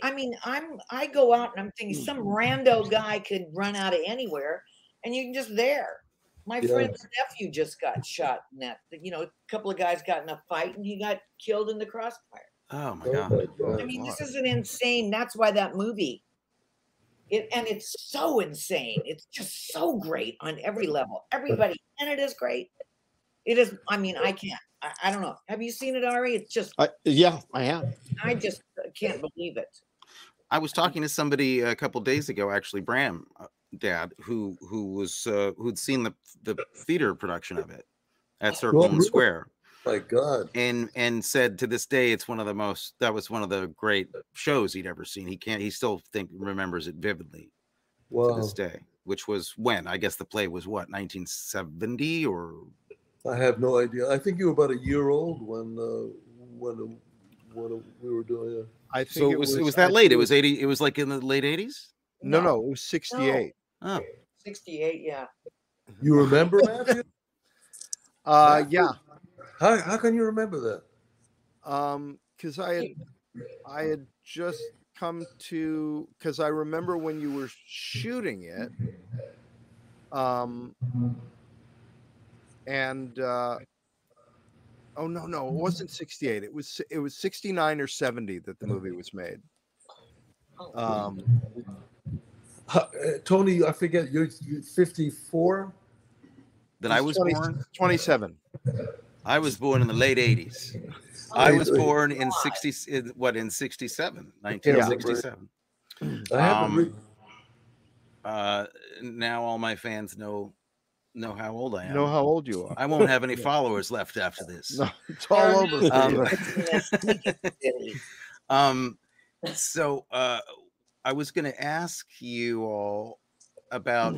I mean, I'm I go out and I'm thinking some rando guy could run out of anywhere, and you're just there. My Yeah. friend's nephew just got shot in that. You know, a couple of guys got in a fight, and he got killed in the crossfire. Oh my Oh god! my I mean, this is an insane. That's why that movie It and it's so insane. It's just so great on every level. Everybody in it is great. It is. I mean, I can't. I, I don't know. Have you seen it, Arye? It's just. I, yeah, I am. I just can't believe it. I was talking to somebody a couple days ago, actually, Bram, uh, Dad, who who was uh, who'd seen the the theater production of it at Circle Well, and really? Square, My God. and and said to this day it's one of the most that was one of the great shows he'd ever seen. He can't he still think remembers it vividly to this day. Which was when I guess the play was what 1970 or I have no idea. I think you were about a year old when uh, when when we were doing it. I think so it was, it was that I late. It was 80. It was like in the late 80s. no, no, it was 68. Oh, 68, yeah. You remember Matthew? Uh, yeah. How how can you remember that? um because i had i had just come to because i remember when you were shooting it um and uh oh no no it wasn't 68 it was it was 69 or 70 that the movie was made um uh, Tony, I forget. You're, you're 54. that I was 20 born. 27 I was born in the late 80s. I was Wait, wait. born in 60 in- what in 67, 1967. I Um, Uh now all my fans know know how old I am. know how old you are I won't have any followers left after this. no it's all over Um, um so uh I was going to ask you all about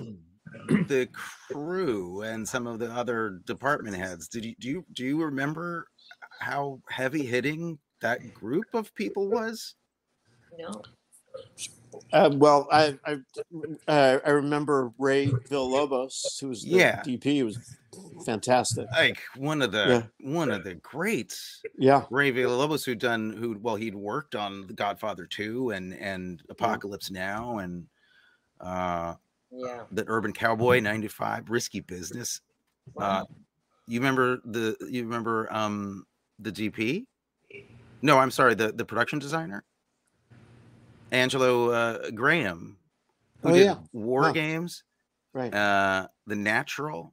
the crew and some of the other department heads. Did you do you do you remember how heavy hitting that group of people was? No. Uh, well, I I, uh, I remember Ray Villalobos, who was the Yeah. DP. He was fantastic. Like one of the Yeah. one of the greats. Yeah, Ray Villalobos, who done who well he'd worked on The Godfather 2 and and Apocalypse Now and uh Yeah. the Urban Cowboy 95 Risky Business. Uh you remember the you remember um the DP? No, I'm sorry, the the production designer. Angelo uh, Graham, who Oh, did yeah. War Huh. Games, right. uh, The Natural,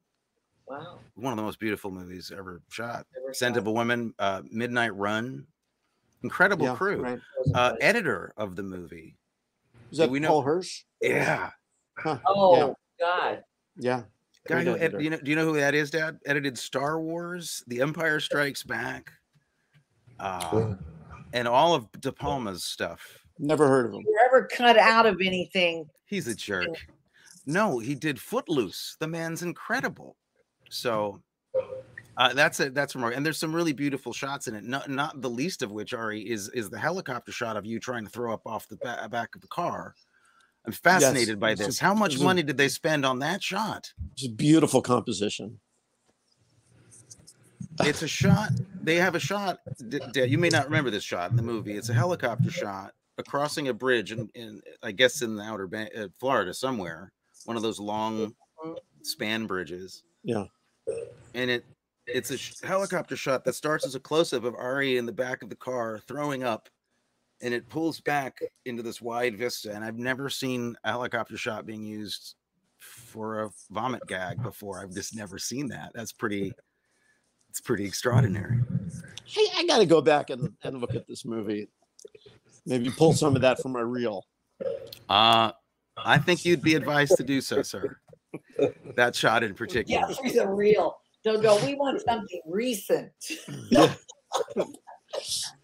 Wow. one of the most beautiful movies ever shot. Never Scent saw of a Woman, uh, Midnight Run, incredible yeah, crew. Right. Uh, editor of the movie, Is that we know- Paul Hirsch? yeah, Huh. oh God. Yeah. guy who ed- do you know do you know who that is, Dad? Edited Star Wars, The Empire Strikes Back, uh, and all of De Palma's stuff. Never heard of him. If you're ever cut out of anything, He's a jerk. No, he did Footloose. The man's incredible. So uh, that's it. That's remarkable. And there's some really beautiful shots in it. Not not the least of which, Arye, is is the helicopter shot of you trying to throw up off the ba- back of the car. I'm fascinated by it's a- this. How much a- money did they spend on that shot? It's a beautiful composition. It's a shot. They have a shot. You may not remember this shot in the movie. It's a helicopter shot crossing a bridge in, in I guess in the outer ba- uh, Florida somewhere. One of those long span bridges. Yeah. and it it's a sh- helicopter shot that starts as a close-up of Arye in the back of the car throwing up and it pulls back into this wide vista and I've never seen a helicopter shot being used for a vomit gag before I've just never seen that that's pretty it's pretty extraordinary Hey, I got to go back and, and look at this movie. Maybe pull some of that from my reel. uh I think you'd be advised to do so sir that shot in particular yeah, she's a real. Don't go. We want something recent.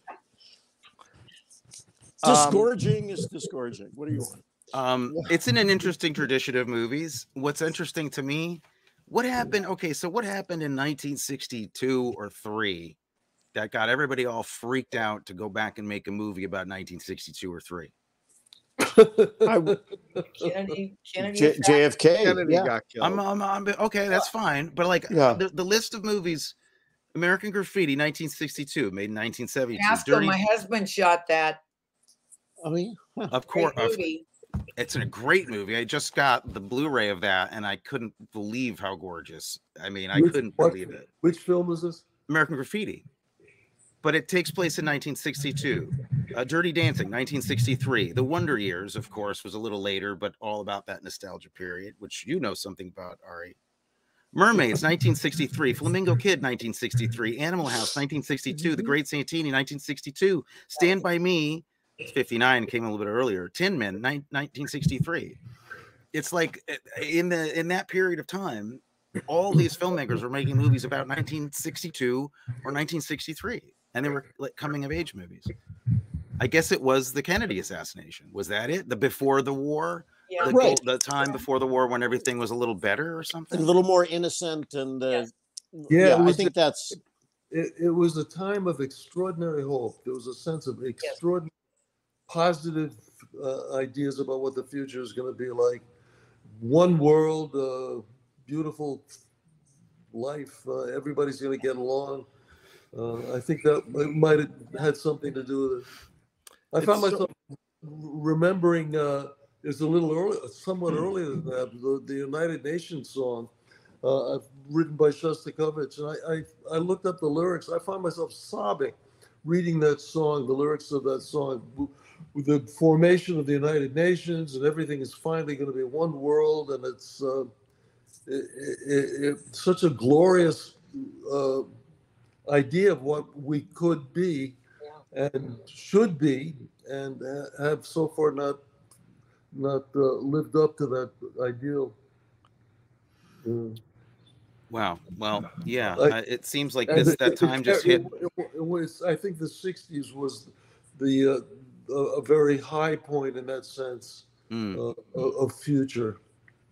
Um, Disgorging is disgorging. What do you want? Um, it's in an interesting tradition of movies. What's interesting to me, what happened? Okay, so what happened in 1962 or three that got everybody all freaked out to go back and make a movie about 1962 or three? Kennedy, Kennedy. J- JFK. Kennedy yeah. got killed. I'm, I'm, I'm okay, that's fine. But like Yeah. the, the list of movies, American Graffiti, 1962, made in 1972. Asco, Dirty, my husband shot that. Oh yeah. Huh. of Great course, of, movie. it's a great movie. I just got the Blu-ray of that, and I couldn't believe how gorgeous. I mean, I Which- couldn't what- believe it. Which film is this? American Graffiti. but it takes place in 1962. Uh, Dirty Dancing, 1963. The Wonder Years, of course, was a little later, but all about that nostalgia period, which you know something about, Arye. Mermaids, 1963. Flamingo Kid, 1963. Animal House, 1962. The Great Santini, 1962. Stand By Me, 59, came a little bit earlier. Tin Men, nine- 1963. It's like uh, in the in that period of time, all these filmmakers were making movies about 1962 or 1963, and they were like coming of age movies. I guess it was the Kennedy assassination. Was that it? The before the war, Yeah. the, Right. the time before the war when everything was a little better or something, a little more innocent and uh, Yes. Yeah, it I was think that's it, it was a time of extraordinary hope. There was a sense of extraordinary positive uh, ideas about what the future is going to be like. One world, uh, beautiful life. Uh, everybody's going to get along. Uh, I think that might have had something to do with it. I It's found so- myself remembering uh, it's a little early, somewhat earlier than that, the, the United Nations song uh, written by Shostakovich. And I, I, I looked up the lyrics. I found myself sobbing reading that song, the lyrics of that song. With the formation of the United Nations and everything is finally going to be one world, and it's uh, it, it, it, such a glorious uh, idea of what we could be and should be, and uh, have so far not not uh, lived up to that ideal. Uh, Wow. Well, yeah. Like- uh, it seems like this that time it- just it- hit. It, it was. I think the '60s was the uh, a, a very high point in that sense Mm, uh, of of future.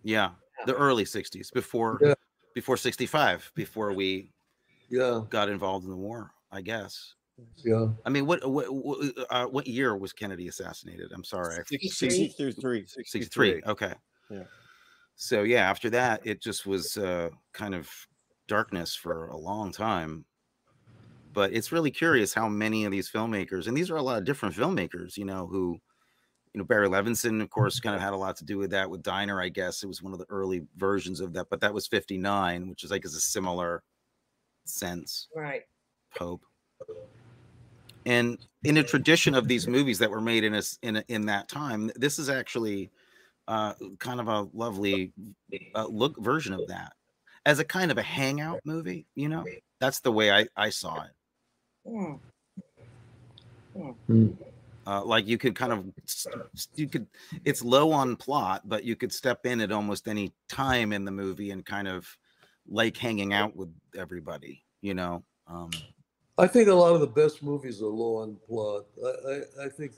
yeah, the early '60s before Yeah. before '65, before we Yeah, got involved in the war. I guess. yeah. I mean, what what what, uh, what year was Kennedy assassinated? I'm sorry, I- 63. 63. Okay. Yeah. So yeah, after that, it just was uh, kind of darkness for a long time. But it's really curious how many of these filmmakers, and these are a lot of different filmmakers, you know, who, you know, Barry Levinson, of course, kind of had a lot to do with that with Diner, I guess. It was one of the early versions of that, but that was 59, which is like is a similar sense. Right. Pope. And in a tradition of these movies that were made in us in a, in that time, this is actually uh, kind of a lovely uh, look version of that as a kind of a hangout movie. You know, that's the way I I saw it. Hmm. Uh, like you could kind of s- s- you could it's low on plot, but you could step in at almost any time in the movie and kind of like hanging out with everybody. You know. Um, I think a lot of the best movies are low on plot. I, I, I think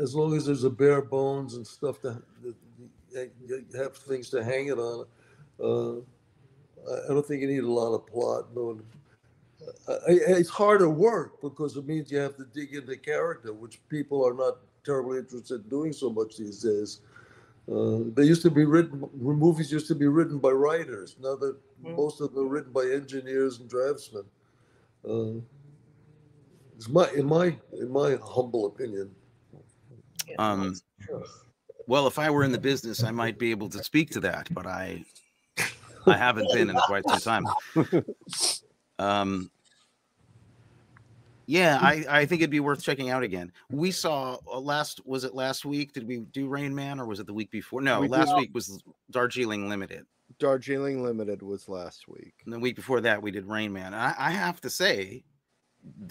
as long as there's a bare bones and stuff to that you have things to hang it on, uh, I, I don't think you need a lot of plot. No, I, I, it's harder work because it means you have to dig into character, which people are not terribly interested in doing so much these days. Uh, they used to be written. Movies used to be written by writers. Now that most of them are written by engineers and draftsmen. Uh, it's my, in my, in my humble opinion. um, well, if I were in the business, I might be able to speak to that, but I, I haven't been in quite some time. Um, yeah, I, I think it'd be worth checking out again. We saw uh, last, was it last week? Did we do Rain Man or was it the week before? No, We last week was Darjeeling Limited. Darjeeling Limited was last week. And the week before that, we did Rain Man. I, I have to say,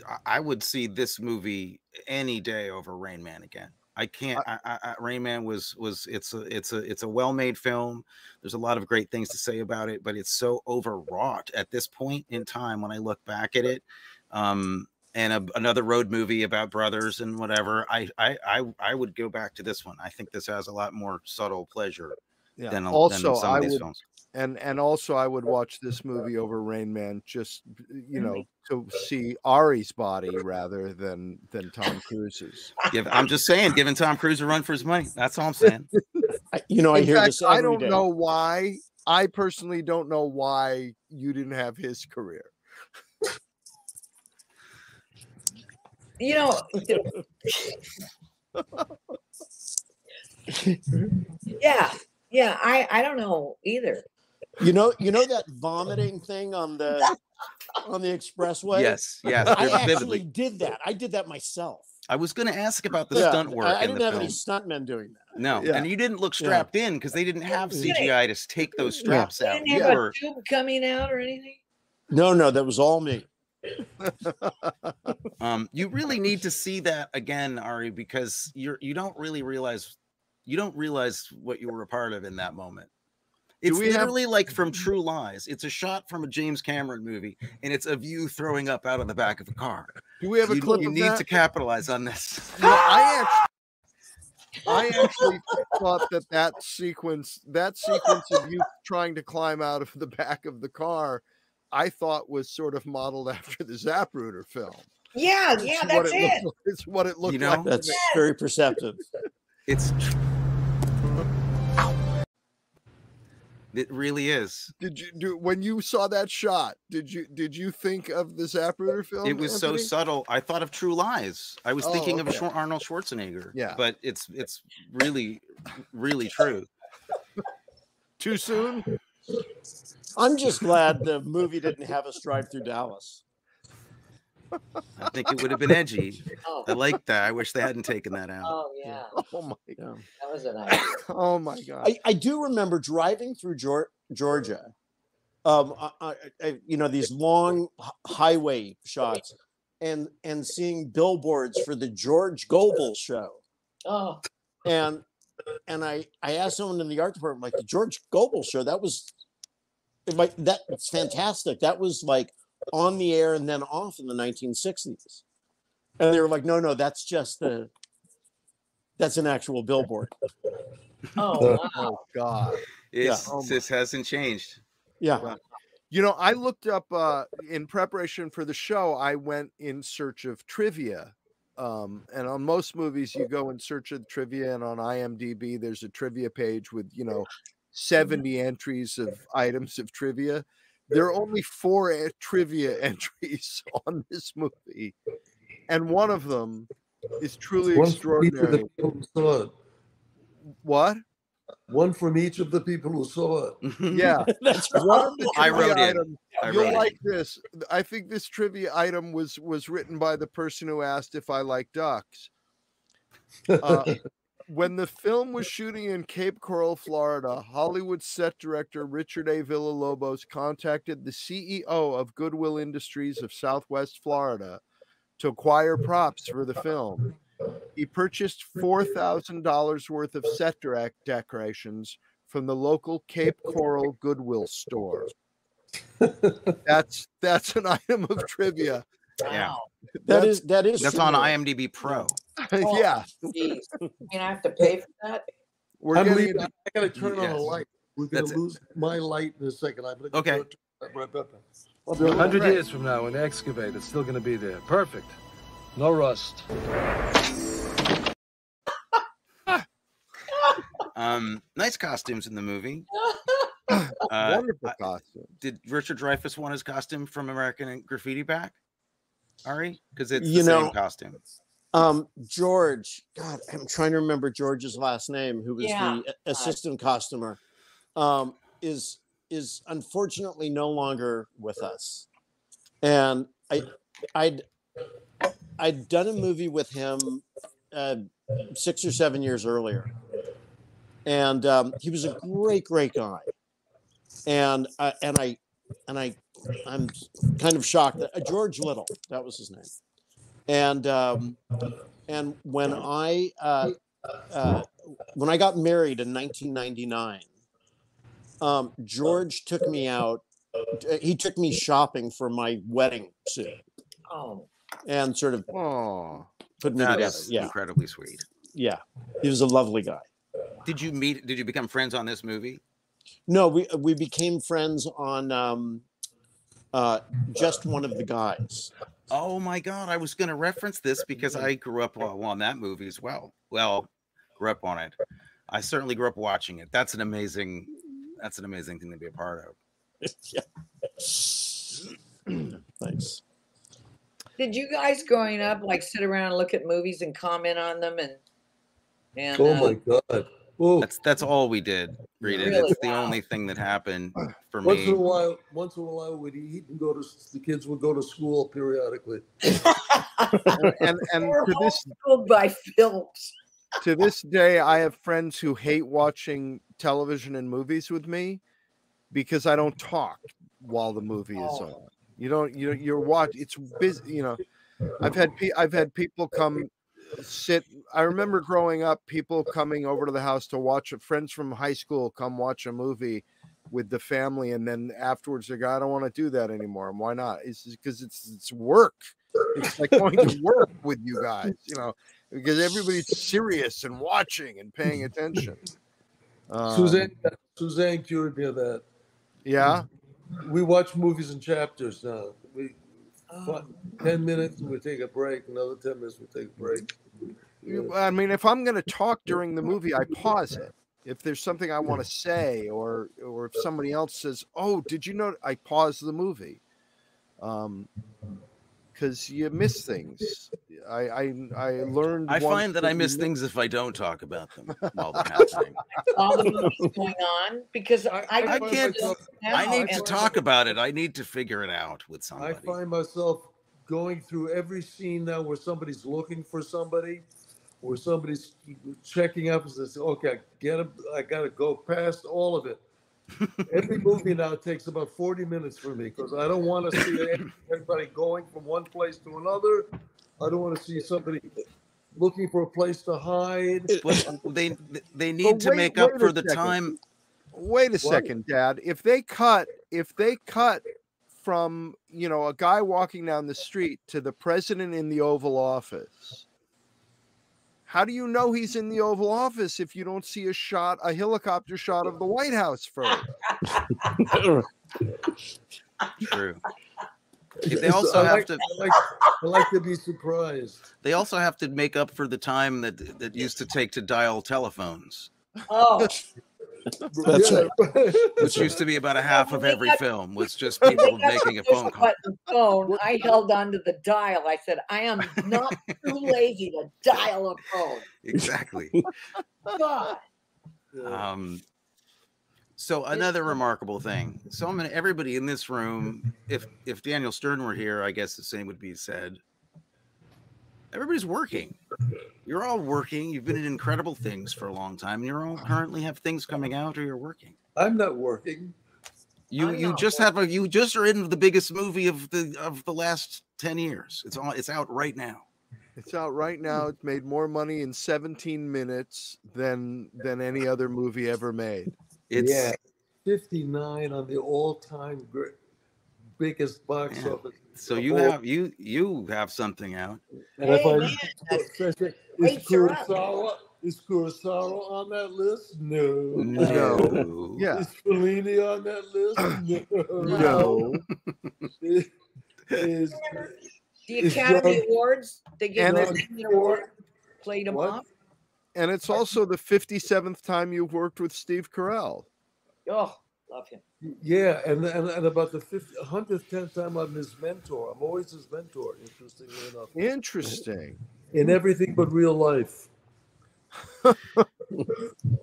I- I would see this movie any day over Rain Man again. I can't. I, I, I, Rain Man was was it's a it's a it's a well made film. There's a lot of great things to say about it, but it's so overwrought at this point in time when I look back at it. Um, and a, another road movie about brothers and whatever. I, I I I would go back to this one. I think this has a lot more subtle pleasure Yeah. than, a- also, than some I of these would, films. and and also I would watch this movie over Rain Man, just you mm-hmm. know, to see Arye's body rather than than Tom Cruise's. Give, I'm just saying, giving Tom Cruise a run for his money. That's all I'm saying. I- You know, I In hear fact, this I don't day. know why. I personally don't know why you didn't have his career. You know, yeah, yeah. I I don't know either. You know, you know that vomiting thing on the on the expressway. Yes, yes, I vividly. actually did that. I did that myself. I was going to ask about the Yeah, stunt work. I, I didn't the have film. any stuntmen doing that. No, Yeah. and you didn't look Yeah. strapped in because they didn't have CGI to take those straps They out. didn't have were- a tube coming out or anything. No, no, that was all me. um, you really need to see that again, Arye, because you're you don't really realize you don't realize what you were a part of in that moment. It's we have- literally like from True Lies. It's a shot from a James Cameron movie, and it's of you throwing up out of the back of a car. Do we have a you, clip You need that? to capitalize on this. You know, I actually, I actually thought that that sequence, that sequence of you trying to climb out of the back of the car, I thought was sort of modeled after the Zapruder film. Yeah, It's yeah, that's it. it. Looked, it's what it looked You know, like. That's me. very perceptive. It's it really is. Did you do when you saw that shot? Did you did you think of the Zapruder film? It was so subtle. I thought of True Lies. I was Oh, thinking of okay. Schwar- Arnold Schwarzenegger. Yeah. but it's it's really really true. Too soon? I'm just glad the movie didn't have us drive through Dallas. I think it would have been edgy. Oh, I like that. I wish they hadn't taken that out. oh yeah, Oh my Yeah. that was an idea. oh my god. I, I do remember driving through Georgia. Um, I, I, I- you know these long highway shots, and and seeing billboards for the George Gobel show, Oh, and and I I asked someone in the art department like the George Gobel show that was like that's fantastic. That was like on the air and then off in the 1960s, and they were like, no, no, that's just the that's an actual billboard. oh, wow. Oh god. It's, Oh this hasn't changed. Yeah. You know, I looked up uh, in preparation for the show. I went in search of trivia, um, and on most movies, you go in search of trivia, and on IMDb, there's a trivia page with you know seventy entries of items of trivia. There are only four eh, trivia entries on this movie, and one of them is truly One from the extraordinary. people who saw it. What? One from each of the people who saw it. Yeah, That's one I trivia wrote in. items I You'll wrote it. like this. I think this trivia item was was written by the person who asked if I like ducks. Uh, when the film was shooting in Cape Coral, Florida, Hollywood set director Richard A. Villalobos contacted the CEO of Goodwill Industries of Southwest Florida to acquire props for the film. He purchased four thousand dollars worth of set direct decorations from the local Cape Coral Goodwill store. that's that's an item of trivia. Yeah. Wow. That That's- is that is That's on. IMDb Pro. Oh, yeah, Jeez. I mean, I have to pay for that. we're I'm getting leaving. into- I gotta turn on Yes. a light. We're gonna That's it. lose my light in a second. I'm gonna Okay. go to- right back. I'll right hundred years from now, when they excavate, it's still going to be there. Perfect. No rust. Um, nice costumes in the movie. Uh, wonderful I- costume. did Richard Dreyfuss want his costume from American Graffiti back? Arye, because it's the You same know, costume. Um, George, God, I'm trying to remember George's last name, who was Yeah. the a- assistant costumer, um, is is unfortunately no longer with us. And I, I'd I'd done a movie with him uh, six or seven years earlier, and um, he was a great, great guy. And I, and I and I I'm kind of shocked that uh, George Little, that was his name. And um, and when I uh, uh, when I got married in 1999, um, George took me out. uh, He took me shopping for my wedding suit Oh, and sort of Oh, put me That together. is Yeah, incredibly sweet. yeah. He was a lovely guy. Did you meet? Did you become friends on this movie? No, we we became friends on um, uh, just one of the guys. Oh my God! I was going to reference this because I grew up on on that movie as well. Well, grew up on it. I certainly grew up watching it. That's an amazing. That's an amazing thing to be a part of. yeah. Thanks. Did you guys growing up like sit around and look at movies and comment on them and and Oh uh, my God. Oh, That's that's all we did, Rita. Really? That's the Wow. only thing that happened for me. once in a while, once in a while, we'd eat and go to the kids would go to school periodically. and and We're to this by films. to this day, I have friends who hate watching television and movies with me because I don't talk while the movie is Oh. on. You don't. You know you're watch. It's busy. You know, I've had pe- I've had people come sit. I remember growing up, people coming over to the house to watch. A friends from high school come watch a movie with the family, and then afterwards they go, "I don't want to do that anymore." And why not? It's because it's it's work. It's like going to work with you guys. You know, because everybody's serious and watching and paying attention. Um, Suzanne, Suzanne cured me of that. yeah. We watch movies in chapters now. We Oh. ten minutes we take a break. Another ten minutes we take a break. You- I mean, if I'm going to talk during the movie, I pause it. If there's something I want to say, or or if somebody else says, "Oh, did you know?" I pause the movie, um, because you miss things. I I, I learned. I find that I miss mi- things if I don't talk about them while they're happening. All the movies going on because I, I I can't. I need to and- talk about it. I need to figure it out with somebody. I find myself going through every scene now where somebody's looking for somebody, where somebody's checking up and says, "Okay, get him. I got to go past all of it." Every movie now takes about forty minutes for me because I don't want to see everybody going from one place to another. I don't want to see somebody looking for a place to hide. But they they need to wait- make up for the second. time. Wait a second, Dad. If they cut, if they cut from you know a guy walking down the street to the president in the Oval Office, how do you know he's in the Oval Office if you don't see a shot, a helicopter shot of the White House first? True. They also I have like, to. I like, I like to be surprised. They also have to make up for the time that that used to take to dial telephones, Oh, That's Yeah. which used to be about a half of every film was just people making a phone call. button phone. I held onto the dial. I said, "I am not too lazy to dial a phone." Exactly. God, Um, so another remarkable thing. So many, everybody in this room, if if Daniel Stern were here, I guess the same would be said. Everybody's working. You're all working. You've been in incredible things for a long time. and You're all currently have things coming out, or you're working. I'm not working. You I'm you not just have a you just are in the biggest movie of the of the last ten years. It's all it's out right now. It's out right now. It's made more money in 17 minutes than than any other movie ever made. It's yeah, 59 on the all-time great, biggest box Yeah. office. So you of have you you have something out. And if I man, is rates. Kurosawa is Kurosawa on that list? No. No. Yeah. Is Fellini on that list? No. No. Is, is the Academy John- Awards they give And the it- Award played them What? off. And it's also the 57th time you've worked with Steve Carell. Oh, love him. yeah, and, and and about the 50, 110th time I'm his mentor. I'm always his mentor. Interestingly enough, Interesting. in everything but real life.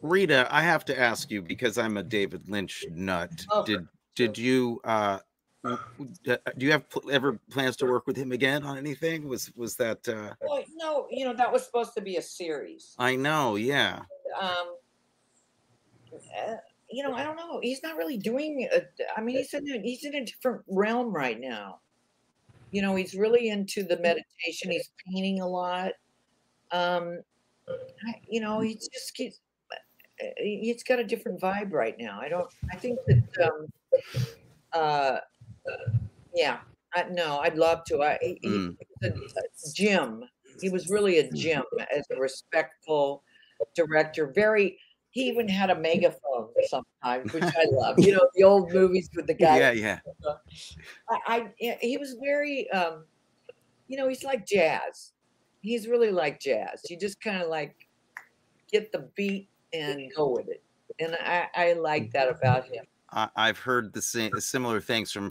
Rita, I have to ask you because I'm a David Lynch nut. Oh. Did did you uh w- w- uh, do you have pl- ever plans to work with him again on anything? Was was that uh Well, no, you know that was supposed to be a series. I know, yeah. Um, uh, you know, I don't know. He's not really doing. A, I mean, he's in a, he's in a different realm right now. You know, he's really into the meditation. He's painting a lot. Um, I, you know, he's just uh, he's got a different vibe right now. I don't. I think that. Um, uh, yeah. I, no, I'd love to. I he, he Mm. a, a Jim. He was really a Jim as a respectful director. Very. He even had a megaphone sometimes, which I love. You know, the old movies with the guy. Yeah, yeah. I, I he was very um you know he's like jazz he's really like jazz you just kind of like get the beat and go with it and i i like that about him I, I've heard the same similar things from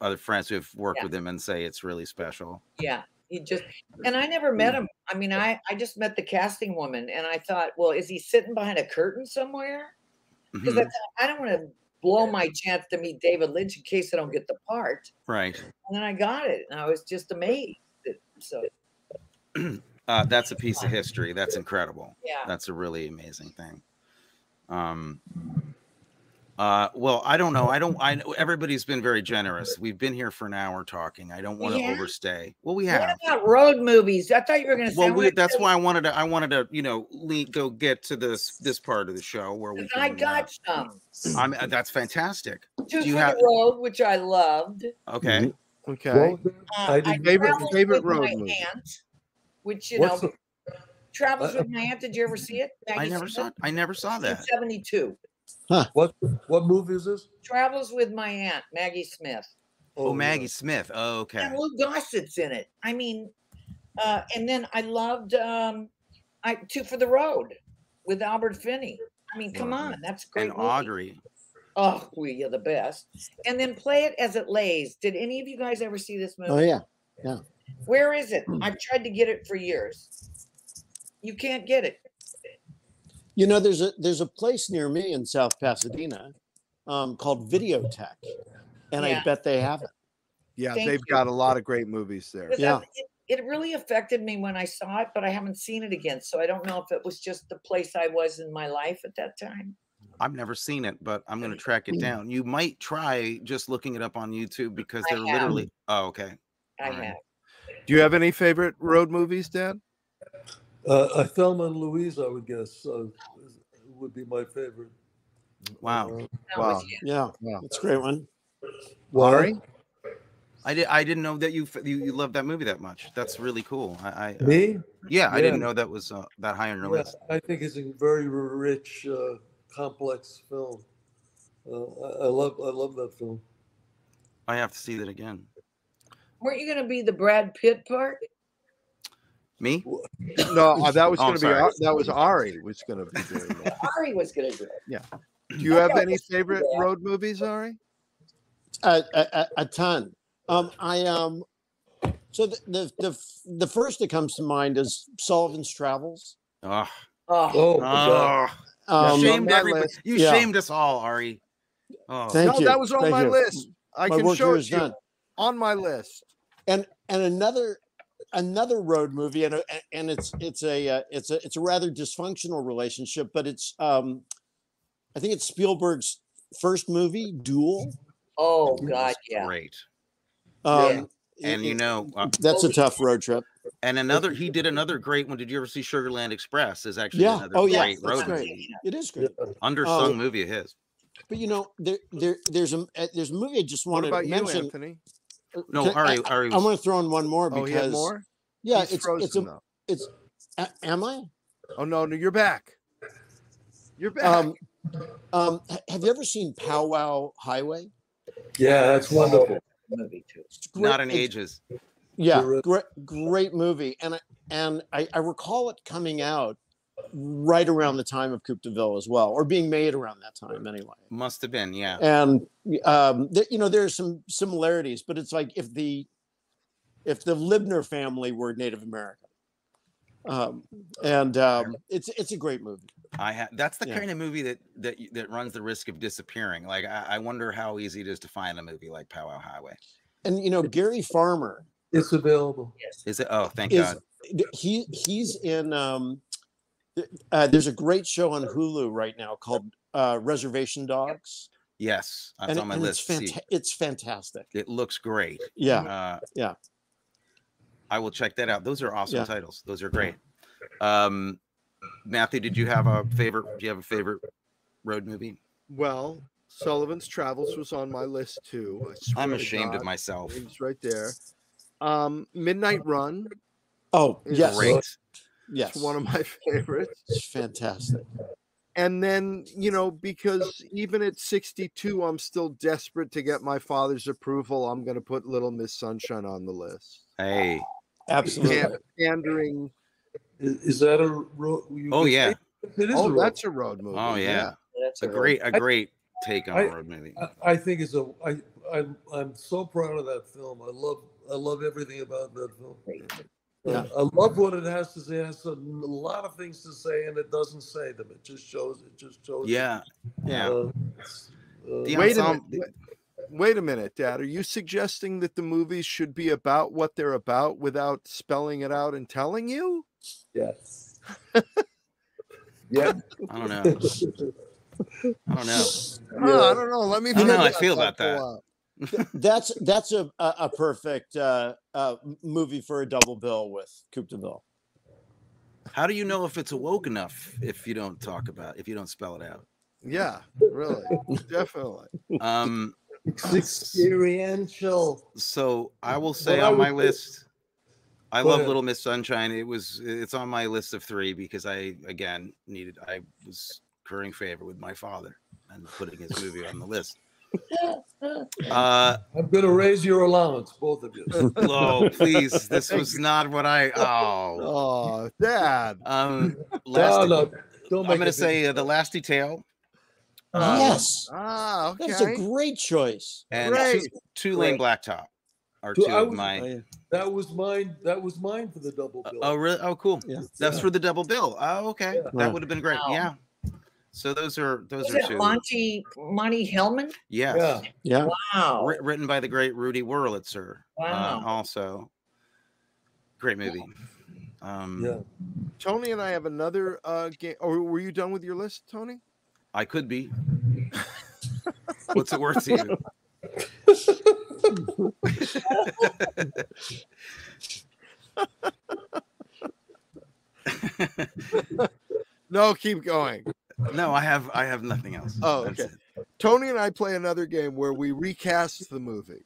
other friends who've worked Yeah. with him and say it's really special. yeah He just and I never met him. I mean, I I just met the casting woman, and I thought, well, is he sitting behind a curtain somewhere? Because I Mhm. thought, I don't want to blow my chance to meet David Lynch in case I don't get the part. Right. And then I got it, and I was just amazed. So Uh, that's a piece of history. That's incredible. Yeah. That's a really amazing thing. Um. Uh, well, I don't know. I don't. I know everybody's been very generous. We've been here for an hour talking. I don't want to Yeah. overstay. Well, we have. what about road movies? I thought you were going to. Well, I we, wanna that's why I wanted to. I wanted to, you know, le go get to this this part of the show where we. you- I Can, got some. uh, I'm. uh, That's fantastic. Two Do you have? road, which I loved. Okay. Okay. What was that? Uh, I I didn't- Favorite- Travels favorite with road my movie. aunt, which you What's know, travels Uh, with my aunt. Did you ever see it? I never saw. I never saw that. Seventy-two. What what movie is this? Travels with my aunt, Maggie Smith. Oh, yeah. Maggie Smith. Oh, okay. And Lou Gossett's in it. I mean, uh, and then I loved um, I Two for the Road with Albert Finney. I mean, come on, that's great. And movie. Audrey. Oh, we are the best. And then play it as it lays. Did any of you guys ever see this movie? Oh yeah, yeah. Where is it? I've tried to get it for years. You can't get it. You know, there's a there's a place near me in South Pasadena um, called Videotheque, and Yeah. I bet they have it. Yeah, Thank they've you. got a lot of great movies there. Because Yeah. I- It, it really affected me when I saw it, but I haven't seen it again. So I don't know if it was just the place I was in my life at that time. I've never seen it, but I'm going to track it down. You might try just looking it up on YouTube because they're literally. Oh, okay. I All right. have. Do you have any favorite road movies, Dad? Uh, Thelma and Louise, I would guess, uh, would be my favorite. Wow. Uh, Wow. Yeah, Wow. that's a great one. Ari? I did. I didn't know that you you, you love that movie that much. That's really cool. I, I uh, me? yeah, I didn't know that was uh, that high on your Yeah, list. I think it's a very rich, uh, complex film. Uh, I, I love I love that film. I have to see that again. Weren't you going to be the Brad Pitt part? Me? No, uh, that was Oh, going to be sorry. That was Ari was going to be doing that. Ari was going to do it. Yeah. Do you have any favorite road movies, Ari? A, a, a- a ton. Um, I um, so the, the the the first that comes to mind is Sullivan's Travels. Oh, Oh, Oh, oh Um, you shamed everybody. list. You Yeah. shamed us all, Ari. Oh, Thank no, you. that was on Thank my you. list. I My can work show here it is to you. done. On my list. and and another another road movie and and it's it's a uh, it's a it's a rather dysfunctional relationship but it's um i think it's spielberg's first movie duel oh God, yeah. great. um And it- you know, uh, that's a tough road trip and another he did another great one. Did you ever see Sugarland Express? Is actually yeah another oh yeah great that's road great movie. it is great Undersung Um, movie of his. but you know there there there's a uh, there's a movie i just What wanted about to you, mention Anthony? No, Can- Ari, I, Ari I, was- want to throw in one more Oh, because he had more? yeah He's it's frozen, it's a though. it's a- am i Oh no, no, you're back. You're back. um um have you ever seen powwow highway Yeah, that's wonderful. Movie too. Great- not in ages. Yeah, great, great movie, and I, and I, I recall it coming out right around the time of Coupe de Ville as well, or being made around that time anyway. Must have been, yeah. And um, there, you know, there's some similarities, but it's like if the if the Libner family were Native American, um, and um, it's it's a great movie. I ha- that's the Yeah. kind of movie that that that runs the risk of disappearing. Like I, I wonder how easy it is to find a movie like Powwow Highway. And you know, Gary Farmer It's available. Yes. Is it? Oh, thank is God. he he's in um th- uh, there's a great show on Hulu right now called uh Reservation Dogs Yes, that's and, on my and list. it's to see. fanta- it's fantastic It looks great. yeah Uh, yeah. I will check that out. Those are awesome Yeah. titles. Those are great. Um, Matthew, did you have a favorite? Do you have a favorite road movie? well, Sullivan's Travels was on my list too. I swear I'm to ashamed of myself. It's right there. Um, Midnight Run. oh yes Great. Yes It's one of my favorites. it's fantastic And then, you know, because even at 62, I'm still desperate to get my father's approval. I'm going to put Little Miss Sunshine on the list. Hey. absolutely Pan- pandering. Is, is that a road? Oh yeah. say It is oh, a Oh, road. that's a road movie. Oh yeah. That's A great, a great take on I- a road movie. I, I think it's a. I, I I'm so proud of that film. I love I love everything about that film. Yeah. I love what it has to say. It has a lot of things to say, and it doesn't say them. It just shows. It just shows. Yeah, yeah. Uh, uh, Wait a minute. Wait a minute, Dad. Are you suggesting that the movies should be about what they're about without spelling it out and telling you? yes. yeah. I don't know. I don't know. Oh, I don't know. Let me. I don't know how I feel about that. While. That's that's a a, a perfect uh, uh, movie for a double bill with Coupe de Ville. How do you know if it's awoke enough if you don't talk about if you don't spell it out? Yeah, really, definitely. Um, It's experiential. so I will say Well, on my would- list, I Go love ahead. Little Miss Sunshine. It was it's on my list of three because I again needed I was currying favor with my father and putting his movie on the list. Uh, I'm going to raise your allowance, both of you. oh please, this was not what I. Oh, Oh, Dad. um, no, last, no, don't I'm gonna say uh, the Last Detail yes, Ah, okay. that's a great choice. and Great. two, two Lane Blacktop are Two- two I of was- my. That was mine. That was mine for the double bill. Oh really? Oh cool. Yeah. That's for the double bill. Oh okay, Yeah. that would have been great. Wow. Yeah. So those are those Was are it two. Monty Monte Hellman? Yes. Yeah. Yeah, Wow. Writ- written by the great Rudy Wurlitzer. Wow. Uh, also, great movie. Um, Yeah. Tony and I have another uh game. Or were you done with your list, Tony? I could be. What's it worth to you? No, keep going. No, I have I have nothing else. Oh, That's okay. it. Tony and I play another game where we recast the movie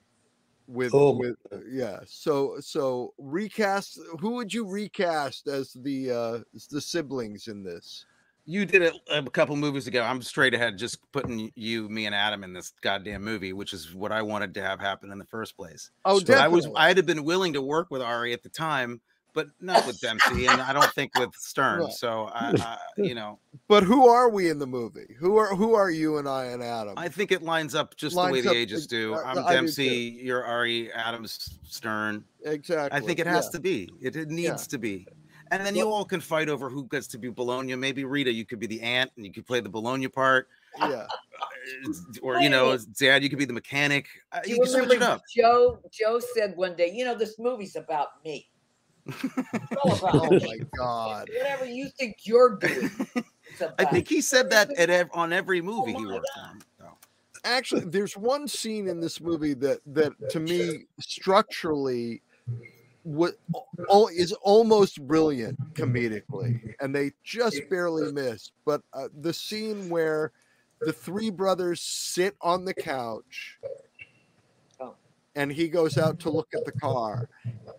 with Oh. with yeah. So so recast. Who would you recast as the uh as the siblings in this? You did it a couple movies ago. I'm straight ahead, just putting you, me, and Adam in this goddamn movie, which is what I wanted to have happen in the first place. Oh, So I was. I'd have been willing to work with Ari at the time, but not with Dempsey, and I don't think with Stern. Right. So I, I you know, But who are we in the movie? Who are who are you and I and Adam? I think it lines up just the way the ages do. uh, I'm I do Dempsey, you're Ari, Adams, Stern. exactly. I think it has yeah. to be. It, it needs to be. And then you all can fight over who gets to be Bologna. Maybe Rita, you could be the aunt, and you could play the Bologna part, Yeah. or you know, Dad, you could be the mechanic. Uh, Do You you can switch it up. Joe? Joe said one day, "You know, this movie's about me. It's all about Oh my god. Whatever you think you're doing, I think he said that at ev- on every movie he my worked on. So. Actually, there's one scene in this movie that that to me structurally what all is almost brilliant comedically, and they just barely missed. But uh, the scene where the three brothers sit on the couch, Oh. And he goes out to look at the car,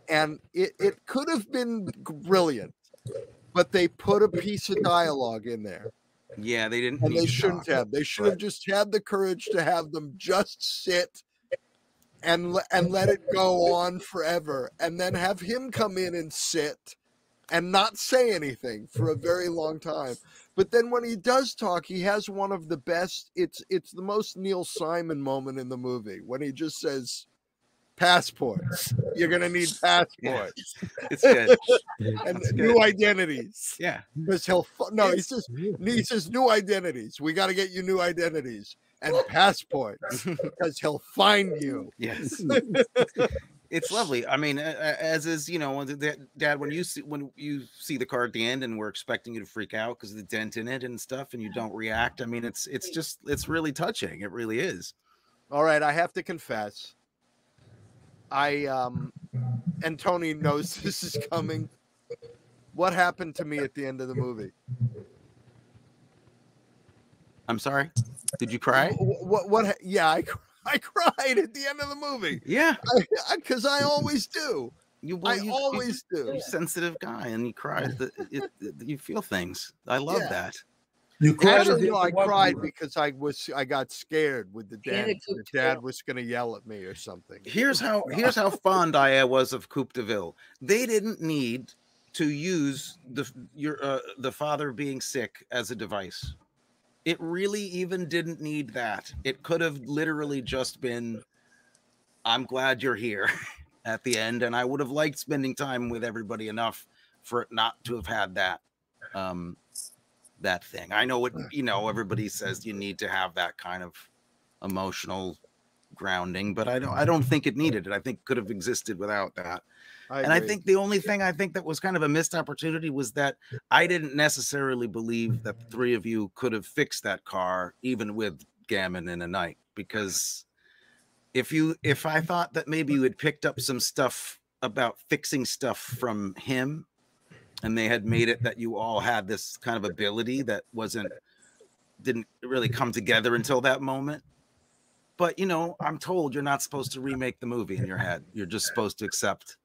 and it it could have been brilliant, but they put a piece of dialogue in there Yeah, they didn't. and they shouldn't have. They should have just had the courage to have them just sit and and let it go on forever, and then have him come in and sit and not say anything for a very long time. But then when he does talk, he has one of the best. It's it's the most Neil Simon moment in the movie when he just says, "Passports. You're gonna need passports It's good. and That's new good. identities." Yeah. Because he'll fu- no, he says he says new identities. We got to get you new identities and passports because he'll find you. Yes. it's lovely. I mean, a- a- as is, you know, Dad, when you see when you see the car at the end, and we're expecting you to freak out because of the dent in it and stuff, and you don't react. I mean, it's it's just it's really touching. It really is. All right, I have to confess. I um and Tony knows this is coming. What happened to me at the end of the movie? I'm sorry. Did you cry? What what, what yeah, I I cried at the end of the movie. Yeah. Cuz I always do. You, I you- always do. You're sensitive guy, and you cry. The, it- you feel things. I love Yeah. that. You cried at Actually, the no, I end of what cried because I was I got scared with the dad. The dad was going to yell at me or something. Here's how here's how fond I was of Coupe de Ville. They didn't need to use the your uh, the father being sick as a device. It really even didn't need that. It could have literally just been, "I'm glad you're here," at the end, and I would have liked spending time with everybody enough for it not to have had that um that thing. I know what mm. you know, everybody says you need to have that kind of emotional grounding, but I don't I don't think it needed it. I think it could have existed without that. I and I think the only thing I think that was kind of a missed opportunity was that I didn't necessarily believe that the three of you could have fixed that car even with Gammon in a night because if you if I thought that maybe you had picked up some stuff about fixing stuff from him and they had made it that you all had this kind of ability that wasn't didn't really come together until that moment but you know i'm told you're not supposed to remake the movie in your head you're just supposed to accept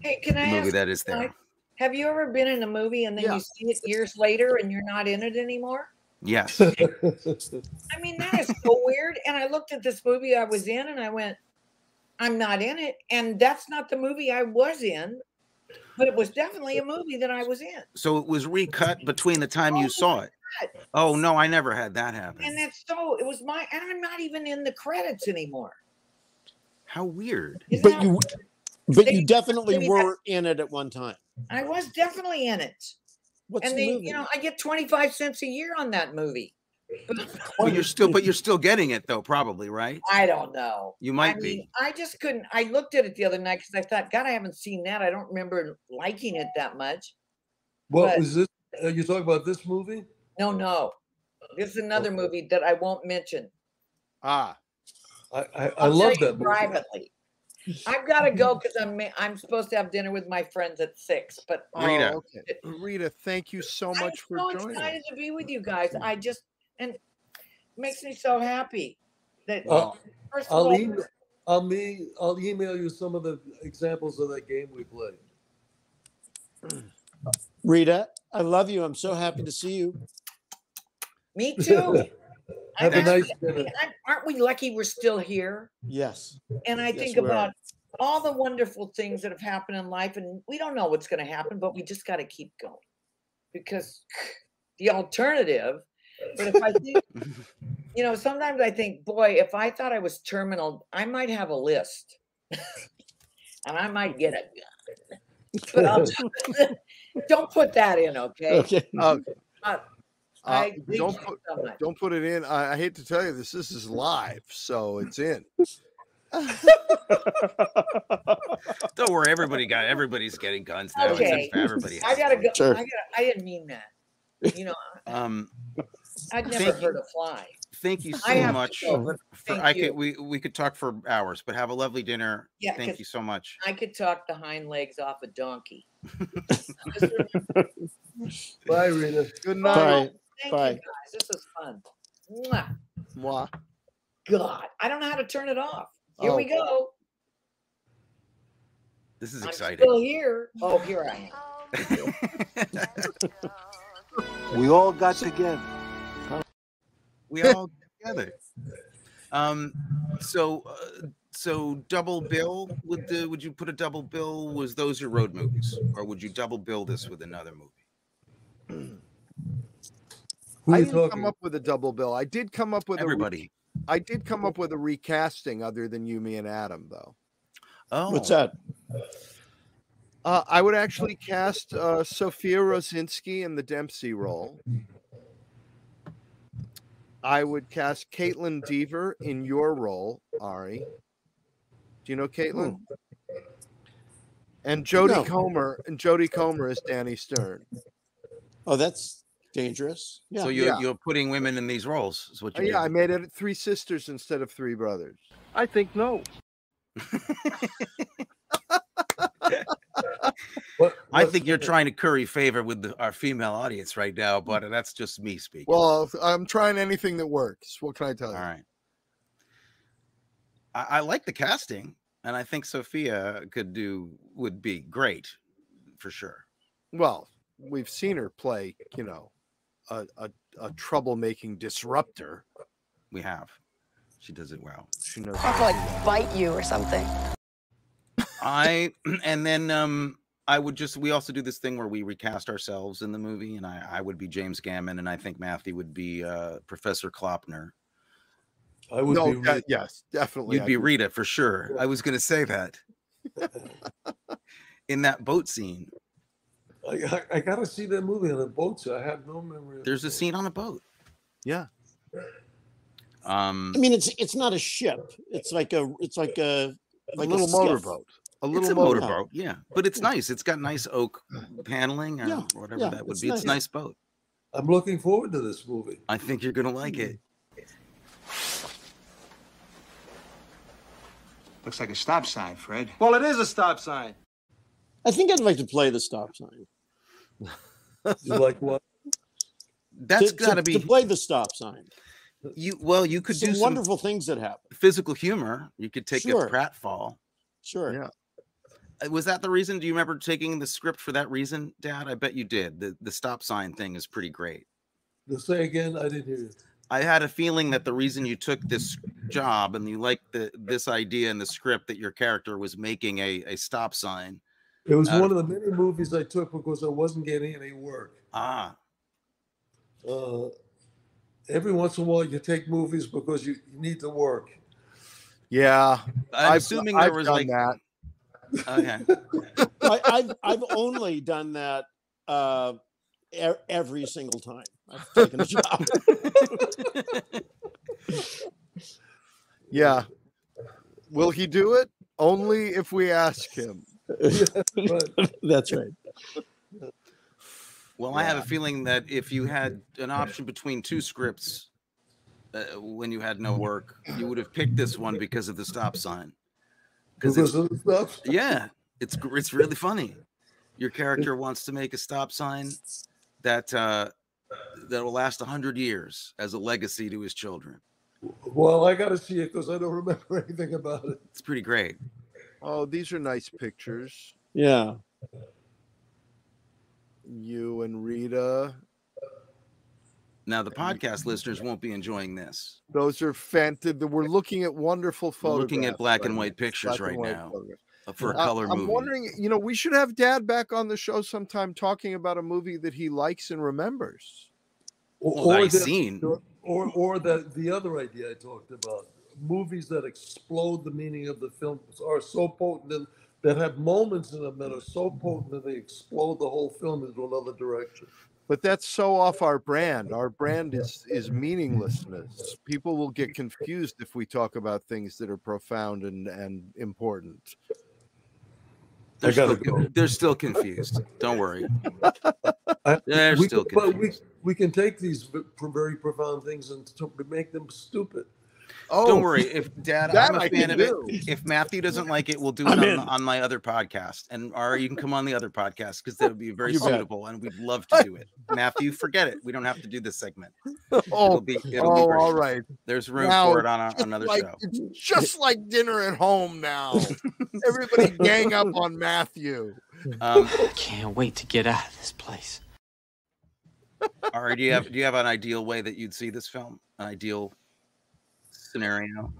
Hey, can the I movie ask, that is Mike, there have you ever been in a movie and then Yeah. you see it years later and you're not in it anymore? yes I mean, that is so weird. And I looked at this movie I was in and I went, I'm not in it. And that's not the movie I was in, but it was definitely a movie that I was in. so it was recut between the time you oh saw it God. oh no i never had that happen And that's so, it was my, and I'm not even in the credits anymore. how weird Isn't But you, weird? but They- you definitely maybe that- were in it at one time. I was definitely in it. What's and the they, movie? you know, I get 25 cents a year on that movie. But you're still but you're still getting it though probably right I don't know. you might I be mean, I just couldn't. I looked at it the other night because I thought, God, I haven't seen that. I don't remember liking it that much. What But- was this? Uh, you talking about this movie? No, no. This is another movie that I won't mention. ah, I I, I love tell you that movie. privately. I've got to go because I'm I'm supposed to have dinner with my friends at six. But Rita. oh, okay. Rita, thank you so I'm much for joining. so joining. excited to be with you guys. I just and it makes me so happy that Uh, first of I'll all, email, I'll, me, I'll email you some of the examples of that game we played. Rita, I love you. I'm so happy to see you. me too. Have a I'm nice actually- dinner. Aren't we lucky we're still here? Yes. And I Yes, think we are. about all the wonderful things that have happened in life, and we don't know what's going to happen, but we just got to keep going because the alternative. But if I think, you know, sometimes I think, boy, if I thought I was terminal, I might have a list, and I might get a gun. But I'll, don't put that in, okay? Okay. Uh, Uh, uh, don't put, so don't put it in. I, I hate to tell you this. This is live, so it's in. don't worry everybody got everybody's getting guns now Okay. everybody I gotta one. go. Sure. I gotta. I didn't mean that. You know, um I'd never Thank hurt a fly. thank you so have much go, for, i you. could we we could talk for hours but have a lovely dinner Yeah, thank 'cause you so much I could talk the hind legs off a donkey. Bye, Rita. Good night. Bye. Thank Bye. you guys. This was fun. Mwah. Mwah. God, I don't know how to turn it off. Here we Oh. go. this is I'm exciting still here. Oh, here I am. We all got together. We all together um so uh, so double bill would the would you put a double bill was those your road movies or would you double bill this with another movie Who I didn't come up with a double bill. I did come up with A everybody re- I did come up with a recasting other than you, me, and Adam, though. oh What's that? Uh, I would actually cast uh, Sofia Rosinsky in the Dempsey role. I would cast Kaitlyn Dever in your role, Ari. Do you know Kaitlyn? And Jodie No. Comer and Jodie Comer is Danny Stern. Oh, that's dangerous. Yeah. so you're Yeah. you're putting women in these roles is what Uh, you yeah, I made it three sisters instead of three brothers. I think no. What, I think you're uh, trying to curry favor with the, our female audience right now, hmm. but uh, that's just me speaking. Well, I'm trying anything that works. What can I tell you? All right. I, I like the casting, and I think Sofia could do would be great for sure. Well, we've seen her play, you know, a, a, a troublemaking disruptor. We have. She does it well. She knows. I'll how have to to do like bite you or something. I and then um I would just we also do this thing where we recast ourselves in the movie, and I I would be James Gammon, and I think Matthew would be uh Professor Klopner. I would No, be that- Rita. yes, definitely. You'd I'd be Rita for sure. I was gonna say that. in that boat scene. I, I, I gotta see that movie on a boat. So I have no memory. of There's a it. scene on a boat. Yeah. Um, I mean, it's it's not a ship. It's like a it's like a A like little motorboat. A it's little a motor- motorboat, yeah, but it's nice. It's got nice oak paneling or Yeah, whatever yeah, that would it's be. It's a nice. nice boat. I'm looking forward to this movie. I think you're gonna like it. Looks like a stop sign, Fred. Well, it is a stop sign. I think I'd like to play the stop sign. You like what? That's to, got to to, to play the stop sign. you. Well, you could Some do some wonderful things that happen. physical humor. You could take Sure. a pratfall. Sure. Yeah. Uh, Was that the reason? Do you remember taking the script for that reason, Dad? I bet you did. The the stop sign thing is pretty great. To say again, I didn't hear you. I had a feeling that the reason you took this job and you liked the this idea in the script that your character was making a, a stop sign. It was Uh, one of the many movies I took because I wasn't getting any work. Ah, Uh, every once in a while, you take movies because you, you need to work. Yeah. I'm I've- assuming I've there was done like that. Okay. I, I've I've only done that uh, e- every single time I've taken a job. Yeah. Will he do it? Only if we ask him. That's right. Well, I have a feeling that if you had an option between two scripts uh, when you had no work, you would have picked this one because of the stop sign. Because Because of stuff. yeah, it's it's really funny. Your character wants to make a stop sign that uh, that will last a hundred years as a legacy to his children. Well, I got to see it because I don't remember anything about it. It's pretty great. Oh, these are nice pictures. Yeah. You and Rita. Now the podcast listeners won't be enjoying this. Those are fantastic. We're looking at wonderful We're looking at black and white pictures Black right white now photographs. uh, for a I- color movie. I'm movie. wondering, you know, we should have Dad back on the show sometime talking about a movie that he likes and remembers. Well, that I've the- seen. or or the the other idea I talked about, movies that explode the meaning of the film are so potent and that have moments in them that are so potent that they explode the whole film into another direction. But that's so off our brand. Our brand mm-hmm. is is meaninglessness. People will get confused if we talk about things that are profound and and important. They're, still, go. they're still confused. Don't worry. They're we still can, but we, we can take these very profound things and to make them stupid. Oh, Don't worry. If Dad, I'm a I fan can of it. If Matthew doesn't like it, we'll do it I'm on, on my other podcast. And or you can come on the other podcast because that would be very You bet. suitable, and we'd love to do it. Matthew, forget it. We don't have to do this segment. Oh, It'll be, it'll oh, great. all right. There's room Now, for it on a, another like, show. It's just like dinner at home now. Everybody gang up on Matthew. Um, Can't wait to get out of this place. Ari, do you have do you have an ideal way that you'd see this film? An ideal scenario?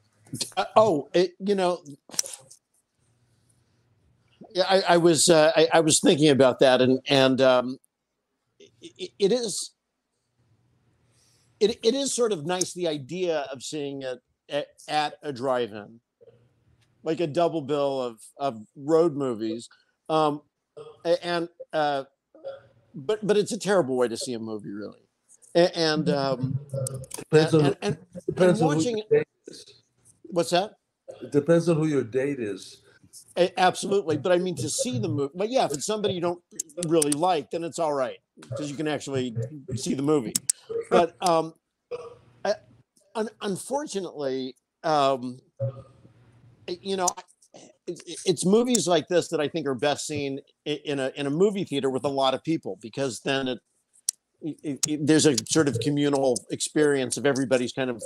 Uh, oh, it, you know, yeah, I, I was uh, I, I was thinking about that, and and um, it, it is it, it is sort of nice the idea of seeing it at, at a drive-in, like a double bill of of road movies, um, and uh, but but it's a terrible way to see a movie, really, A- and um, Depends on, and, and, depends and on who watching your date is. what's that? It depends on who your date is. Absolutely, but I mean to see the movie. But yeah, if it's somebody you don't really like, then it's all right because you can actually see the movie. But um, I, un- unfortunately, um, you know, it, it- it's movies like this that I think are best seen in a in a movie theater with a lot of people because then it. It, it, there's a sort of communal experience of everybody's kind of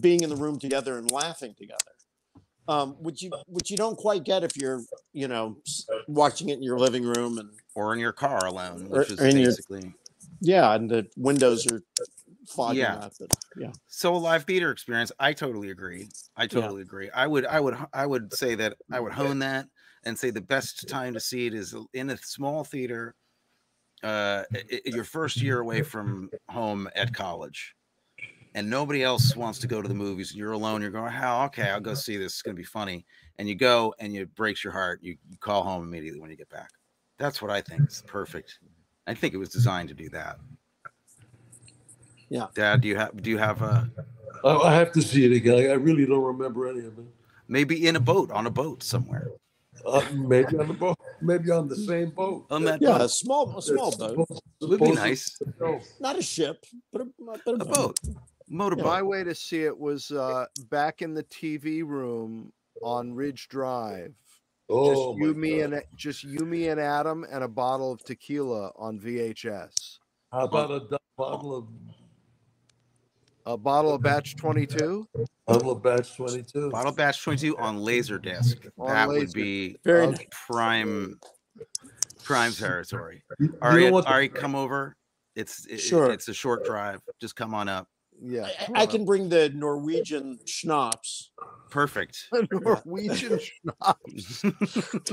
being in the room together and laughing together um, which you which you don't quite get if you're you know watching it in your living room and Or in your car alone, Or- which is or your- basically yeah, and the windows are fogging Yeah. up. But, yeah, so a live theater experience. I totally agree. I totally agree. I would I would I would say that I would hone that and say the best time to see it is in a small theater uh i- i- your first year away from home at college and nobody else wants to go to the movies, you're alone. You're going, "How? Okay, I'll go see this. It's gonna be funny." And you go, and it breaks your heart. You, you call home immediately when you get back. That's what I think is perfect. I think it was designed to do that. Yeah. Dad, do you have do you have a I, I have to see it again. I really don't remember any of it. maybe in a boat on a boat somewhere? Uh, maybe on the boat, maybe on the same boat. On that Yeah, a small, a small That's boat, supposed- Would be nice. not a ship, but a, but a, A boat. Motorboat. My way to see it was uh, back in the TV room on Ridge Drive. Oh, just you, me, God. and just you, me, and Adam, and a bottle of tequila on VHS. How about a bottle of A bottle of Batch Twenty Two. bottle of batch twenty two? Bottle batch 22 on Laserdisc. On that would be Very nice. prime prime territory. You, you Ari, know Ari, come over. It's it, Sure. it's a short drive. Just come on up. Yeah, I, I can bring the Norwegian schnapps. Perfect. Norwegian schnapps.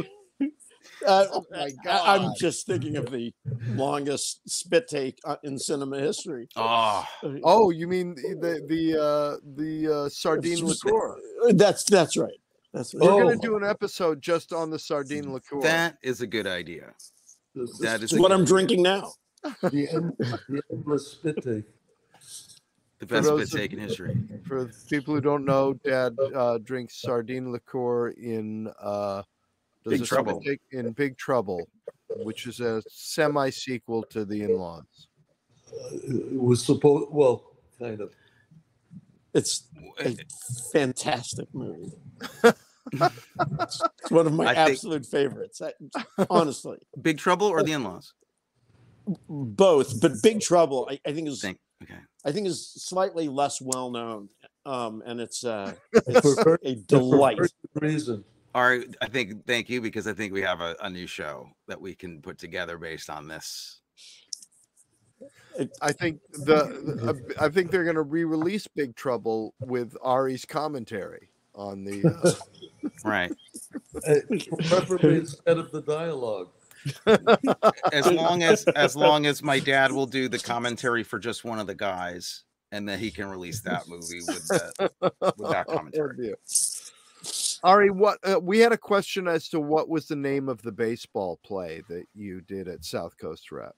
Uh, Oh my I, I'm just thinking of the longest spit take uh, in cinema history. Oh, Oh, you mean the the uh, the uh, sardine liqueur? That's that's right. That's right. We're Oh. gonna do an episode just on the sardine liqueur. that is a good idea. the- the that is what I'm drinking now. the, end, the endless spit take. The best those bit of- take in history. For people who don't know, Dad uh, drinks sardine liqueur in uh, does Big a Trouble. take in Big Trouble, which is a semi sequel to The In-Laws. Uh, it was supposed well, kind of. It's a fantastic movie. it's one of my I think- absolute favorites. I, honestly, Big Trouble or the in-laws? both, but Big Trouble, I, I think is Think. Okay. I think is slightly less well known, um, and it's uh, it's For a delight. very reason. Ari, I think thank you because I think we have a, a new show that we can put together based on this. I think the I think they're going to re-release Big Trouble with Ari's commentary on the. Uh, Right. Preferably instead of the dialogue. As long as as long as my dad will do the commentary for just one of the guys, and then he can release that movie with the with that Oh, commentary. dear. Ari, what uh, we had a question as to what was the name of the baseball play that you did at South Coast Rep.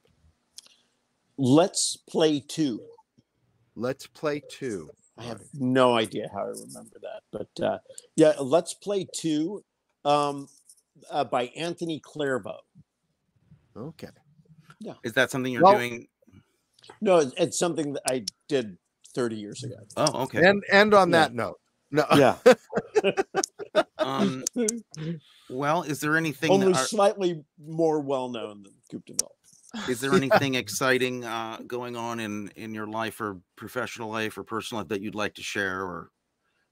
Let's play two. Let's play two. I have no idea how I remember that, but uh, yeah, Let's Play Two um, uh, by Anthony Clarvoe. Okay. Yeah. Is that something you're Well- doing? No, it's, it's something that I did 30 years ago. Oh, okay. And and on Yeah. that note, no. Yeah, Um, well, is there anything? only are- slightly more well known than Coupe de is there anything exciting uh, going on in in your life or professional life or personal life that you'd like to share or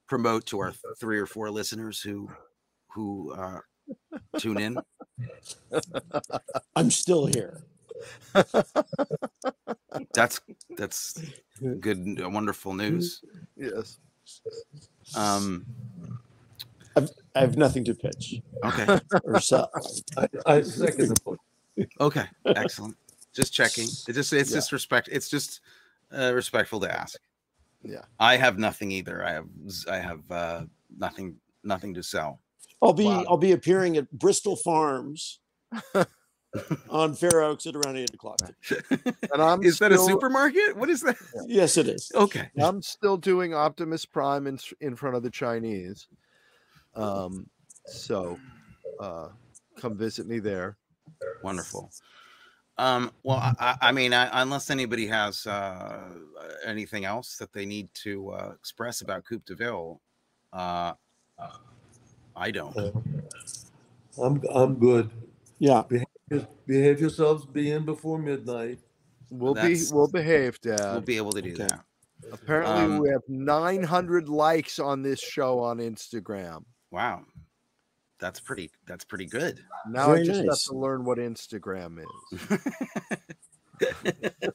promote to our three or four listeners who who uh, tune in? I'm still here. That's that's good, uh, wonderful news. yes. Um, I've, I have nothing to pitch okay, or sell. I, I second the motion. okay, excellent. Just checking. It just it's Yeah. just respect. It's just uh, respectful to ask. Yeah. I have nothing either. I have I have uh, nothing nothing to sell. I'll be Wow. I'll be appearing at Bristol Farms on Fair Oaks at around eight o'clock. And I'm is that a supermarket? What is that? Yes, it is. Okay. I'm still doing Optimus Prime in in front of the Chinese. Um, so uh, come visit me there. Wonderful. Um, well, I, I I mean, I, unless anybody has uh, anything else that they need to uh, express about Coupe de Ville, uh, I don't. I'm I'm good. Yeah. Behave, behave yourselves. Be in before midnight. We'll That's- be we'll behave, Dad. We'll be able to do Okay. that. Apparently, um, we have 900 likes on this show on Instagram. Wow, that's pretty. That's pretty good. Now Very I just nice. have to learn what Instagram is.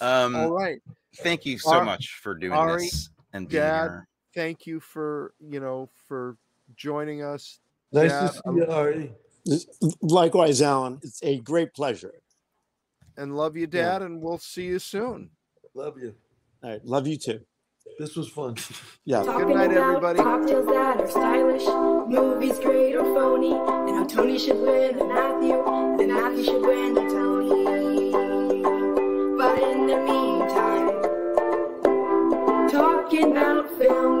um, All right. thank you so Ar- much for doing Ari, this and being Dad, here. Thank you for you know for joining us. Nice Dad, to see you, Ari. Likewise, Alan. It's a great pleasure. and love you, Yeah. Dad, and we'll see you soon. Love you. All right. Love you too. This was fun. Yeah. Talking night, about everybody. cocktails that are stylish, movies great or phony, and how Tony should win a Matthew, and Matthew should win a Tony. But in the meantime, talking about film